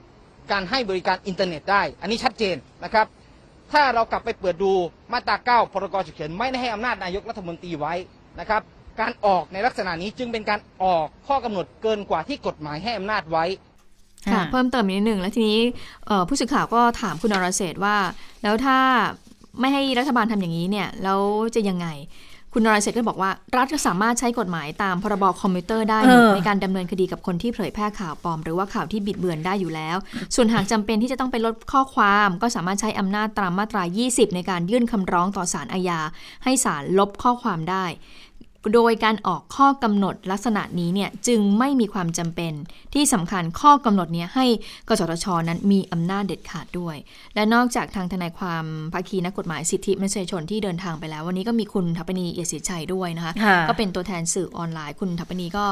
F: การให้บริการอินเทอร์เน็ตได้ อันนี้ชัดเจนนะครับ ถ้าเรากลับไปเปิดดูมาตราเก้าพรกฉุกเฉินไม่ได้ให้อำนาจนายกรัฐมนตรีไว้นะครับ การออกในลักษณะนี้จึงเป็นการออกข้อกำหนดเกินกว่าที่กฎหมายให้อำนาจไว้
B: ค่ะเพิ่มเติมนิดหนึ่งแล้วทีนี้ผู้สื่อข่าวก็ถามคุณนรเศษว่า แล้วถ้าไม่ให้รัฐบาลทำอย่างนี้เนี่ยแล้วจะยังไง คุณนรเศษก็บอกว่า รัฐก็สามารถใช้กฎหมายตามพรบคอมพิวเตอร์ได้ในการดำเนินคดีกับคนที่เผยแพร่ข่าวปลอม หรือว่าข่าวที่บิดเบือนได้อยู่แล้ว ส่วนหากจำเป็นที่จะต้องไปลดข้อความ ก็สามารถใช้อำนาจตามมาตรา 20 ในการยื่นคำร้องต่อศาลอาญาให้ศาลลบข้อความได้ โดยการออกข้อกำหนดลักษณะนี้เนี่ยจึงไม่มีความจำเป็น ที่สำคัญข้อกำหนดนี้ให้กสทชนั้นมีอำนาจเด็ดขาดด้วย และนอกจากทางทนายความภาคีนักกฎหมายสิทธิมนุษยชนที่เดินทางไปแล้ว วันนี้ก็มีคุณทัปนีเอียศิชัยด้วยนะคะก็เป็นตัวแทนสื่อออนไลน์ คุณทัปนีก็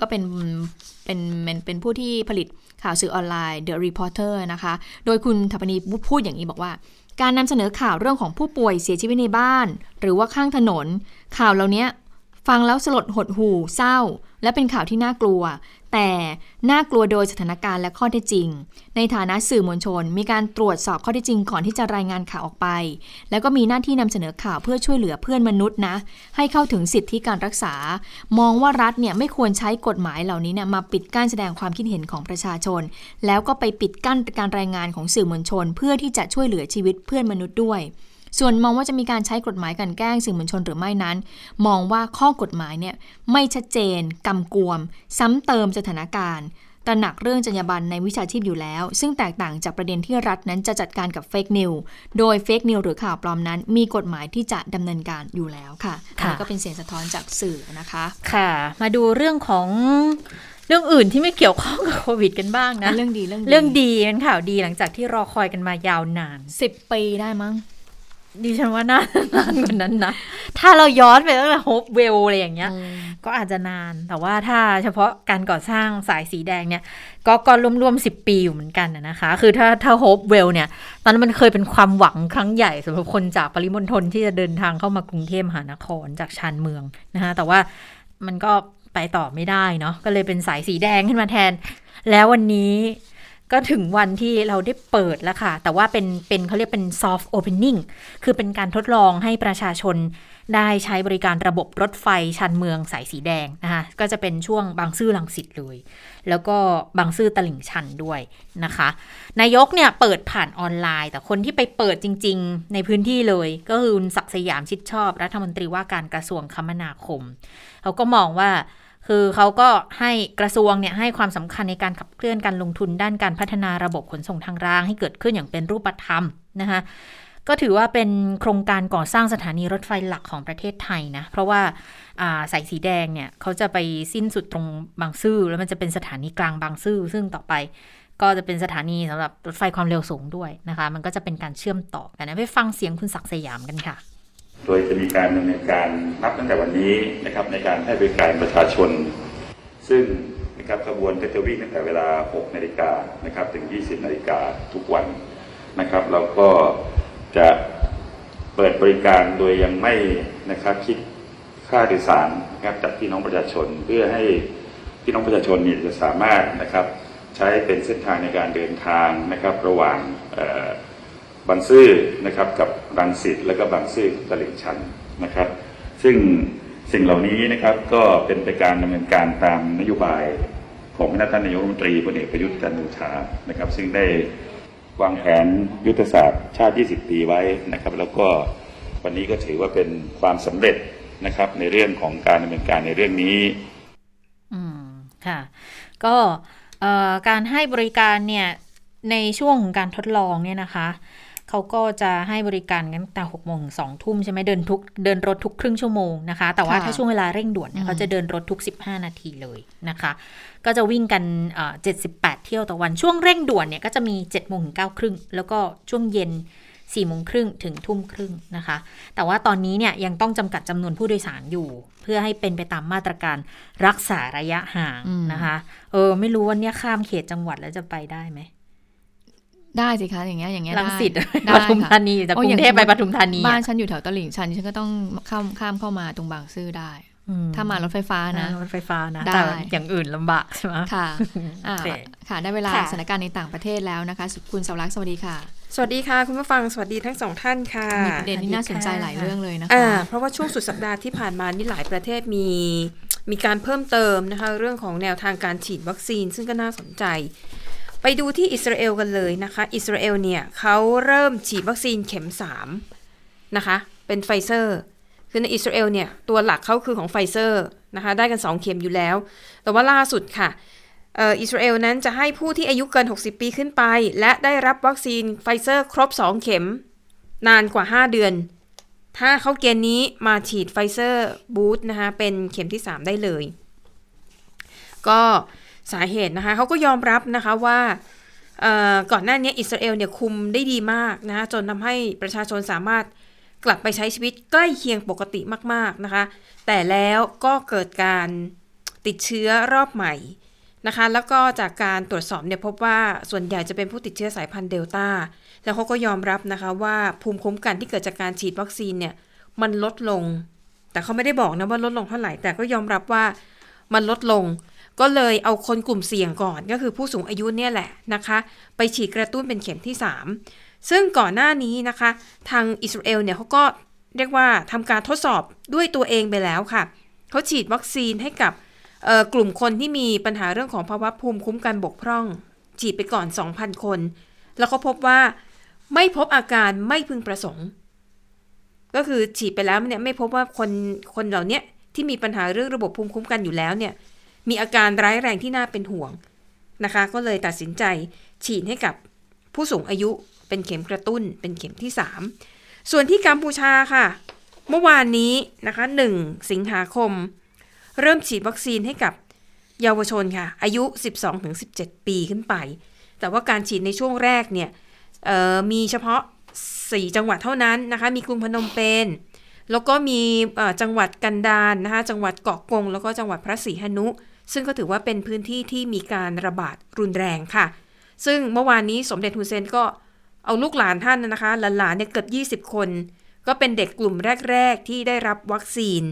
B: ก็เป็นเป็นเป็นผู้ที่ผลิตข่าวสื่อออนไลน์ The Reporter นะคะ โดยคุณทัปนีพูดอย่างนี้บอกว่า การนำเสนอข่าวเรื่องของผู้ป่วยเสียชีวิตในบ้าน หรือว่าข้างถนน ข่าวเหล่านี้ฟังแล้วสลดหดหู่เศร้า และเป็นข่าวที่น่ากลัว แต่น่ากลัวโดยสถานการณ์และข้อเท็จจริง ในฐานะสื่อมวลชน มีการตรวจสอบข้อเท็จจริงก่อนที่จะรายงานข่าวออกไป แล้วก็มีหน้าที่นำเสนอข่าวเพื่อช่วยเหลือเพื่อนมนุษย์นะ ให้เข้าถึงสิทธิการรักษา มองว่ารัฐเนี่ยไม่ควรใช้กฎหมายเหล่านี้เนี่ยมาปิดกั้นแสดงความคิดเห็นของประชาชน แล้วก็ไปปิดกั้นการรายงานของสื่อมวลชน เพื่อที่จะช่วยเหลือชีวิตเพื่อนมนุษย์ด้วย ส่วนมองว่าจะมีการใช้กฎหมายกันแกล้งสื่อมวลชนหรือไม่นั้น มองว่าข้อกฎหมายเนี่ยไม่ชัดเจนกำกวม ซ้ำเติมสถานการณ์ตระหนักเรื่องจรรยาบรรณในวิชาชีพอยู่แล้ว ซึ่งแตกต่างจากประเด็นที่รัฐนั้นจะจัดการกับ fake news โดย fake news หรือข่าวปลอมนั้น มีกฎหมายที่จะดำเนินการอยู่แล้วค่ะอันนี้ก็เป็นเสียงสะท้อนจากสื่อนะคะ
A: ค่ะ มาดูเรื่องของเรื่องอื่นที่ไม่เกี่ยวข้องกับโควิดกันบ้างนะ
B: เรื่องดีเรื่อง
A: เรื่องดีเป็นข่าวดีหลังจากที่รอคอยกันมายาวนาน
B: สิบปีได้มั้ง
A: ดิฉันว่านานนานกว่านั้นนะ ถ้าเราย้อนไปตั้งแต่โฮปเวลล์อะไรอย่างเงี้ย ก็อาจจะนาน แต่ว่าถ้าเฉพาะการก่อสร้างสายสีแดงเนี่ย ก็ก็รวมๆสิบปีอยู่เหมือนกันนะคะ คือถ้าถ้าโฮปเวลล์เนี่ย ตอนนั้นมันเคยเป็นความหวังครั้งใหญ่สำหรับคนจากปริมณฑลที่จะเดินทางเข้ามากรุงเทพมหานครจากชานเมืองนะคะแต่ว่ามันก็ไปต่อไม่ได้เนาะ ก็เลยเป็นสายสีแดงขึ้นมาแทน แล้ววันนี้ ก็ถึงวันที่เราได้เปิดแล้วค่ะ แต่ว่าเป็นเป็นเขาเรียกเป็น soft opening คือเป็นการทดลองให้ประชาชนได้ใช้บริการระบบรถไฟชันเมืองสายสีแดงนะคะก็จะเป็นช่วงบางซื่อลังสิตเลย แล้วก็บางซื่อตลิ่งชันด้วยนะคะ นายกเนี่ยเปิดผ่านออนไลน์ แต่คนที่ไปเปิดจริง ๆ ในพื้นที่เลย ก็คือศักสยามชิดชอบรัฐมนตรีว่าการกระทรวงคมนาคมเขาก็มองว่า คือเขาก็ให้กระทรวงเนี่ยให้ความสำคัญในการขับเคลื่อนการลงทุนด้านการพัฒนาระบบขนส่งทางราง ให้เกิดขึ้นอย่างเป็นรูปธรรมนะคะก็ถือว่าเป็นโครงการก่อสร้างสถานีรถไฟหลักของประเทศไทยนะ เพราะว่าสายสีแดงเนี่ยเขาจะไปสิ้นสุดตรงบางซื่อแล้วมันจะเป็นสถานีกลางบางซื่อซึ่งต่อไปก็จะเป็นสถานีสำหรับรถไฟความเร็วสูงด้วยนะคะ มันก็จะเป็นการเชื่อมต่อกันนะ ไปฟังเสียงคุณศักดิ์สยามกันค่ะ
G: โดยจะมีการดำเนินการนับตั้งแต่วันนี้นะครับในการให้บริการประชาชน ซึ่งนะครับขบวนก็จะวิ่งตั้งแต่เวลา 6 นาฬิกานะครับถึง 20 นาฬิกาทุกวันนะครับแล้วก็จะเปิดบริการโดยยังไม่นะครับคิดค่าโดยสารนะครับจากพี่น้องประชาชนเพื่อให้พี่น้องประชาชนเนี่ยจะสามารถนะครับใช้เป็นเส้นทางในการเดินทางนะครับระหว่าง บางซื่อนะครับกับรังสิตและก็บางซื่อตลิ่งชันนะครับ ซึ่งสิ่งเหล่านี้นะครับก็เป็นไปการดำเนินการตามนโยบายของท่านนายกรัฐมนตรีพลเอกประยุทธ์จันทร์โอชานะครับ ซึ่งได้วางแผนยุทธศาสตร์ชาติ 20 ปีไว้นะครับ แล้วก็วันนี้ก็ถือว่าเป็นความสำเร็จนะครับ ในเรื่องของการดำเนินการในเรื่องนี้
A: อืมค่ะ ก็การให้บริการเนี่ยในช่วงของการทดลองเนี่ยนะคะ เขาก็จะให้บริการกันแต่หกโมงถึงสองทุ่มใช่ไหมเดินทุกเดินรถทุกครึ่งชั่วโมงนะคะ แต่ว่าถ้าช่วงเวลาเร่งด่วนเขาจะเดินรถทุก 15 นาทีเลยนะคะ ก็จะวิ่งกันเจ็ดสิบแปดเที่ยวต่อวันช่วงเร่งด่วนเนี่ยก็จะมี7จ็ดโมงถึงเก้าครึ่งแล้วก็ช่วงเย็น4ี่โมงครึ่งถึงทุ่มครึ่งนะคะ แต่ว่าตอนนี้เนี่ยยังต้องจำกัดจำนวนผู้โดยสารอยู่ เพื่อให้เป็นไปตามมาตรการรักษาระยะห่างนะคะ เออ ไม่รู้วันนี้ข้ามเขตจังหวัดแล้วจะไปได้ไหม
B: ได้สิคะอย่างเงี้ยอย่างเงี้ย
A: ลังสิตปทุมธานีจากกรุงเทพไปปทุมธานี
B: บ้านฉันอยู่แถวตลิ่งชันฉันก็ต้องข้ามข้ามเข้ามาตรงบางซื่อได้ ถ้ามารถไฟฟ้านะ
A: รถไฟฟ้านะแต่อย่างอื่นลำบากใช่ไหม
B: ค่ะค่ะได้เวลาสถานการณ์ในต่างประเทศแล้วนะคะคุณสวรักษ์สวัสดีค่ะ
H: สวัสดีค่ะ คุณผู้ฟังสวัสดีทั้งสองท่านค่ะ
B: มีประเด็นที่น่าสนใจหลายเรื่องเลยนะคะ
H: เพราะว่าช่วงสุดสัปดาห์ที่ผ่านมานี่หลายประเทศมีมีการเพิ่มเติมนะคะ เรื่องของแนวทางการฉีดวัคซีน ซึ่งก็น่าสนใจ ไปดูที่อิสราเอลกันเลยนะคะ อิสราเอลเนี่ยเขาเริ่มฉีดวัคซีนเข็ม 3 นะคะ เป็นไฟเซอร์ คือในอิสราเอลเนี่ย ตัวหลักเขาคือของไฟเซอร์นะคะ ได้กัน 2 เข็มอยู่แล้ว แต่ว่าล่าสุดค่ะอิสราเอลนั้นจะให้ผู้ที่อายุเกิน 60 ปีขึ้นไป และได้รับวัคซีนไฟเซอร์ครบ 2 เข็ม นานกว่า 5 เดือน ถ้าเขาเกณฑ์นี้มาฉีดไฟเซอร์บูสต์นะคะ เป็นเข็มที่ 3 ได้เลย ก็ สาเหตุนะคะเขาก็ยอมรับนะคะว่าก่อนหน้านี้อิสราเอลเนี่ยคุมได้ดีมากนะคะจนทำให้ประชาชนสามารถกลับไปใช้ชีวิตใกล้เคียงปกติมากๆนะคะ แต่แล้วก็เกิดการติดเชื้อรอบใหม่นะคะ แล้วก็จากการตรวจสอบเนี่ยพบว่าส่วนใหญ่จะเป็นผู้ติดเชื้อสายพันธุ์เดลต้า แล้วเขาก็ยอมรับนะคะว่าภูมิคุ้มกันที่เกิดจากการฉีดวัคซีนเนี่ยมันลดลง แต่เขาไม่ได้บอกนะว่าลดลงเท่าไหร่ แต่ก็ยอมรับว่ามันลดลง ก็เลยเอาคนกลุ่มเสี่ยงก่อนก็คือผู้สูงอายุเนี่ยแหละนะคะ ไปฉีดกระตุ้นเป็นเข็มที่ 3 ซึ่งก่อนหน้านี้นะคะ ทางอิสราเอลเนี่ยเขาก็เรียกว่าทำการทดสอบด้วยตัวเองไปแล้วค่ะ เขาฉีดวัคซีนให้กับกลุ่มคนที่มีปัญหาเรื่องของภาวะภูมิคุ้มกันบกพร่อง ฉีดไปก่อน 2,000 คน แล้วเขาพบว่าไม่พบอาการไม่พึงประสงค์ ก็คือฉีดไปแล้วเนี่ยไม่พบว่าคนคนเหล่านี้ที่มีปัญหาเรื่องระบบภูมิคุ้มกันอยู่แล้วเนี่ย มีอาการร้ายแรงที่น่าเป็นห่วงนะคะ ก็เลยตัดสินใจฉีดให้กับผู้สูงอายุเป็นเข็มกระตุ้นเป็นเข็มที่ 3 ส่วนที่กัมพูชาค่ะ เมื่อวานนี้นะคะ1สิงหาคม เริ่มฉีดวัคซีนให้กับเยาวชนค่ะ อายุ 12-17 ปีขึ้นไป แต่ว่าการฉีดในช่วงแรกเนี่ยมีเฉพาะ 4 จังหวัดเท่านั้นนะคะ มีกรุงพนมเปญแล้วก็มีจังหวัดกันดานนะคะ จังหวัดเกาะกง แล้วก็จังหวัดพระศรีหนุ ซึ่งก็ถือว่าเป็นพื้นที่ที่มีการระบาดรุนแรงค่ะ ซึ่งเมื่อวานนี้สมเด็จฮุนเซนก็เอาลูกหลานท่านนะคะหลานๆเนี่ยเกือบ 20 คน ก็เป็นเด็กกลุ่มแรก ๆ ที่ได้รับวัคซีน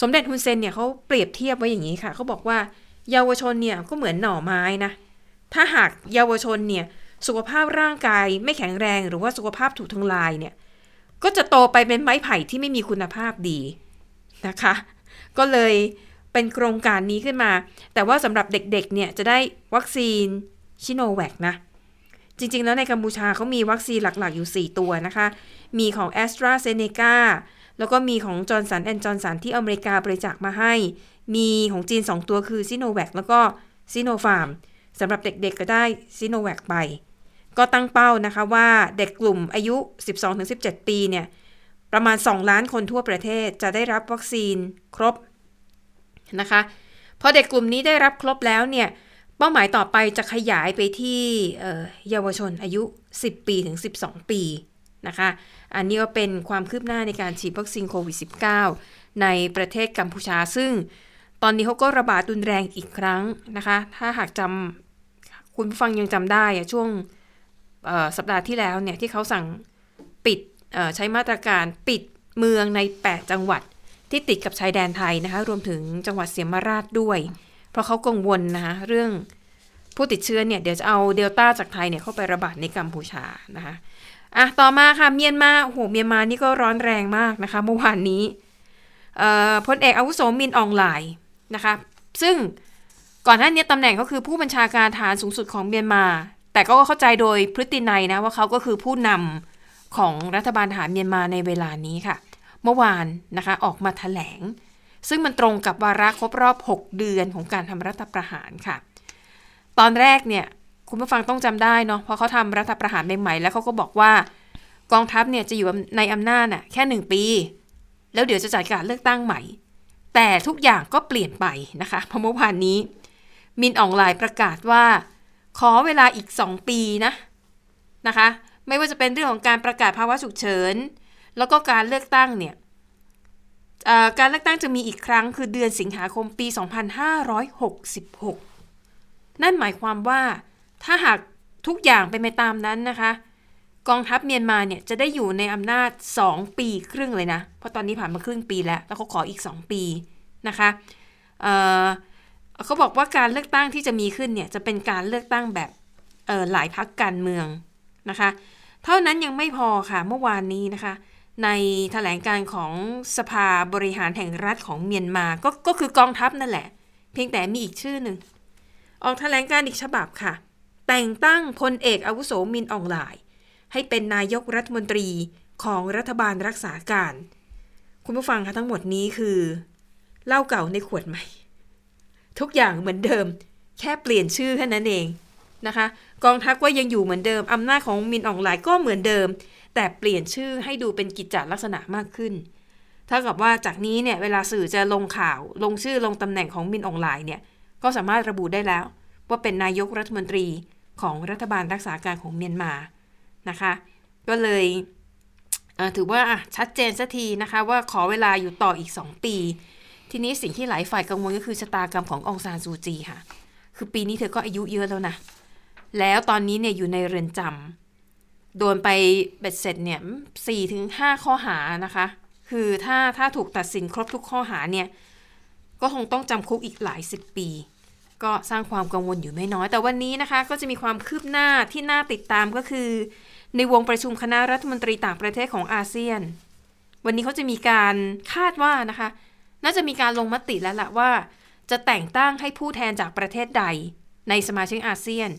H: สมเด็จฮุนเซนเนี่ยเขาเปรียบเทียบไว้อย่างนี้ค่ะเขาบอกว่าเยาวชนเนี่ยก็เหมือนหน่อไม้นะถ้าหากเยาวชนเนี่ยสุขภาพร่างกายไม่แข็งแรงหรือว่าสุขภาพถูกทำลายเนี่ยก็จะโตไปเป็นไม้ไผ่ที่ไม่มีคุณภาพดีนะคะ ก็เลย เป็นโครงการนี้ขึ้นมา แต่ว่าสำหรับเด็กๆเนี่ยจะได้วัคซีนซิโนแวคนะ จริงๆ แล้วในกัมพูชาเขามีวัคซีนหลักๆอยู่ 4 ตัวนะคะ มีของ AstraZeneca แล้วก็มีของจอห์นสันแอนด์จอห์นสันที่อเมริกาบริจาคมาให้ มีของจีน 2 ตัวคือซิโนแวคแล้วก็ซิโนฟาร์มสำหรับเด็กๆ ก็ได้ซิโนแวคไป ก็ตั้งเป้านะคะว่าเด็กกลุ่มอายุ 12-17 ปีเนี่ย ประมาณ 2 ล้านคนทั่วประเทศจะได้รับวัคซีนครบ นะคะพอเด็กกลุ่มนี้ได้รับครบแล้วเนี่ยเป้าหมายต่อไปจะขยายไปที่เยาวชนอายุ 10 ปีถึง 12 ปีนะคะอันนี้ก็เป็นความคืบหน้าในการฉีดวัคซีนโควิด -19 ในประเทศกัมพูชา ซึ่งตอนนี้เขาก็ระบาดรุนแรงอีกครั้งนะคะ ถ้าหากจำคุณผู้ฟังยังจำได้ช่วงสัปดาห์ที่แล้วเนี่ยที่เขาสั่งปิดใช้มาตรการปิดเมืองใน 8 จังหวัด ที่ติดกับชายแดนไทยนะคะ รวมถึงจังหวัดเสียมราชด้วย เพราะเขากังวลนะคะเรื่องผู้ติดเชื้อเนี่ยเดี๋ยวจะเอาเดลต้าจากไทยเนี่ยเข้าไประบาดในกัมพูชานะคะอะต่อมาค่ะเมียนมาโหเมียนมานี่ก็ร้อนแรงมากนะคะ เมื่อวานนี้พลเอกอาวุโสมินอองไลน์นะคะซึ่งก่อนหน้านี้ตำแหน่งก็คือผู้บัญชาการฐานสูงสุดของเมียนมา แต่ก็เข้าใจโดยพฤตินัยนะว่าเขาก็คือผู้นำของรัฐบาลฐานเมียนมาในเวลานี้ค่ะ เมื่อวานนะคะออกมาถแถลง ซึ่งมันตรงกับวาระครบรอบ 6 เดือนของการทำรัฐประหารค่ะ ตอนแรกเนี่ยคุณผู้ฟังต้องจำได้เนาะเพราะเขาทำรัฐประหารใหม่ๆแล้วเขาก็บอกว่ากองทัพเนี่ยจะอยู่ในอำนาจน่ะแค่หนึ่งปี แล้วเดี๋ยวจะจัดการเลือกตั้งใหม่ แต่ทุกอย่างก็เปลี่ยนไปนะคะเพราะเมื่อวานนี้ มินออนไลน์ประกาศว่า ขอเวลาอีก 2 ปีนะนะคะ ไม่ว่าจะเป็นเรื่องของการประกาศภาวะฉุกเฉิน แล้วก็การเลือกตั้งเนี่ยการเลือกตั้งจะมีอีกครั้งคือเดือนสิงหาคมปี 2566 นั่นหมายความว่าถ้าหากทุกอย่างเป็นไปตามนั้นนะคะ กองทัพเมียนมาเนี่ยจะได้อยู่ในอำนาจ 2 ปีครึ่งเลยนะ เพราะตอนนี้ผ่านมาครึ่งปีแล้ว แล้วเขาขออีก 2 ปีนะคะเเขาบอกว่าการเลือกตั้งที่จะมีขึ้นเนี่ยจะเป็นการเลือกตั้งแบบหลายพักการเมืองนะคะ เท่านั้นยังไม่พอค่ะเมื่อวานนี้นะคะ ในถแถลงการของสภาบริหารแห่งรัฐของเมียนมา ก็ก็คือกองทัพนั่นแหละ เพียงแต่มีอีกชื่อหนึ่ง ออกถแถลงการอีกฉบับค่ะ แต่งตั้งพลเอกอาวุโสมินอองหลาย ให้เป็นนายกรัฐมนตรีของรัฐบาลรักษาการ คุณผู้ฟังคะทั้งหมดนี้คือเหล้าเก่าในขวดใหม่ ทุกอย่างเหมือนเดิม แค่เปลี่ยนชื่อแค่นั้นเองนะคะ กองทัพก็ยังอยู่เหมือนเดิมอำนาจของมินอองหลายก็เหมือนเดิม แต่เปลี่ยนชื่อให้ดูเป็นกิจจลักษณะมากขึ้นเท่ากับว่าจากนี้เนี่ยเวลาสื่อจะลงข่าวลงชื่อลงตำแหน่งของมินอองหลายเนี่ยก็สามารถระบุได้แล้ว ว่าเป็นนายกรัฐมนตรีของรัฐบาลรักษาการของเมียนมานะคะ ก็เลยถือว่าชัดเจนสักทีนะคะ ว่าขอเวลาอยู่ต่ออีก 2 ปี ทีนี้สิ่งที่หลายฝ่ายกังวลก็คือชะตากรรมขององซานซูจีค่ะ คือปีนี้เธอก็อายุเยอะแล้วนะ แล้วตอนนี้เนี่ยอยู่ในเรือนจำ โดนไปเบ็ดเสร็จเนี่ยสี่ถึงห้าข้อหานะคะ คือถ้าถ้าถูกตัดสินครบทุกข้อหาเนี่ย ก็คงต้องจำคุกอีกหลายสิบปี ก็สร้างความกังวลอยู่ไม่น้อย แต่วันนี้นะคะก็จะมีความคืบหน้าที่น่าติดตามก็คือ ในวงประชุมคณะรัฐมนตรีต่างประเทศของอาเซียน วันนี้เขาจะมีการคาดว่านะคะ น่าจะมีการลงมติแล้วละว่า จะแต่งตั้งให้ผู้แทนจากประเทศใดในสมาชิกอาเซียน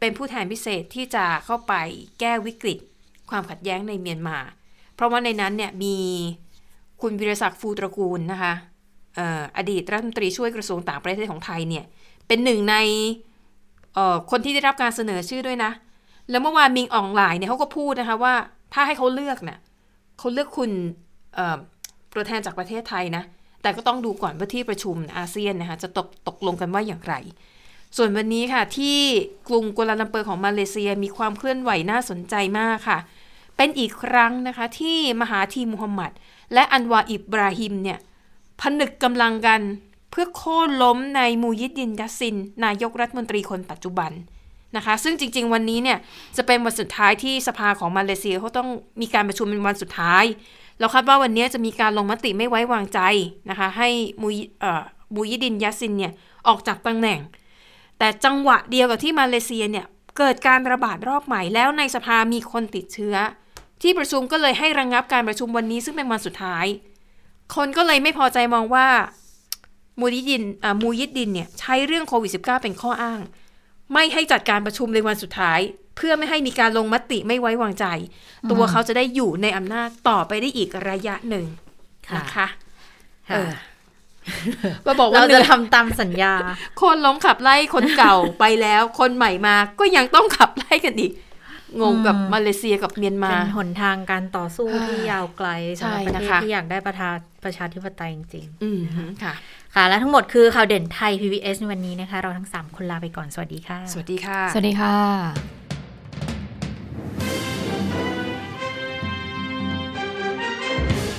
H: เป็นผู้แทนพิเศษที่จะเข้าไปแก้วิกฤต ความขัดแย้งในเมียนมา เพราะว่าในนั้นเนี่ยมีคุณวิรศักดิ์ฟูตระกูลนะคะอดีตรัฐมนตรีช่วยกระทรวงต่างประเทศของไทยเนี่ยเป็นหนึ่งในคนที่ได้รับการเสนอชื่อด้วยนะ แล้วเมื่อวานมิงอองหลายเนี่ยเขาก็พูดนะคะว่าถ้าให้เขาเลือกเนะ่ยเขาเลือกคุณตัวแทนจากประเทศไทยนะ แต่ก็ต้องดูก่อนว่าที่ประชุมอาเซียนนะคะจะตกตกลงกันว่าอย่างไร ส่วนวันนี้ค่ะที่กรุงกัวลาลัมเปอร์ของมาเลเซียมีความเคลื่อนไหวน่าสนใจมากค่ะ เป็นอีกครั้งนะคะที่มหาทีมุฮัมมัดและอันวาอิบราฮิมเนี่ยผนึกกำลังกันเพื่อโค่นล้มนายมูยิดดินยัสซิน นายกรัฐมนตรีคนปัจจุบันนะคะ ซึ่งจริง ๆ วันนี้เนี่ยจะเป็นวันสุดท้ายที่สภาของมาเลเซียเขาต้องมีการประชุมเป็นวันสุดท้าย เราคาดว่าวันนี้จะมีการลงมติไม่ไว้วางใจนะคะให้มูมูยิดดินยัสซินเนี่ยออกจากตำแหน่ง แต่จังหวะเดียวกับที่มาเลเซียเนี่ยเกิดการระบาดรอบใหม่แล้วในสภามีคนติดเชื้อ ที่ประชุมก็เลยให้ระงงับการประชุมวันนี้ซึ่งเป็นวันสุดท้าย คนก็เลยไม่พอใจมองว่ามูยิดินมูยิดดินเนี่ยใช้เรื่องโควิด -19 เป็นข้ออ้าง ไม่ให้จัดการประชุมในวันสุดท้าย เพื่อไม่ให้มีการลงมติไม่ไว้วางใจ ตัวเขาจะได้อยู่ในอำนาจต่อไปได้อีกระยะหนึ่งนะคะเออ
A: มาบอกว่าเราจะทำตามสัญญา
H: คนลงขับไล่คนเก่าไปแล้ว คนใหม่มาก็ยังต้องขับไล่กันอีก งงกับมาเลเซียกับเมียนมา
A: เป็นหนทางการต่อสู้ที่ยาวไกลสำหรับประเทศที่อยากได้ประชาประชาธิปไตยจริง
H: ๆอืมค่ะ
A: ค่ะ และทั้งหมดคือข่าวเด่นไทย PBS ในวันนี้นะคะ เราทั้ง 3 คนลาไปก่อน สวัสดีค่ะ
H: สวัสดีค่ะ
B: สวัสดีค่ะ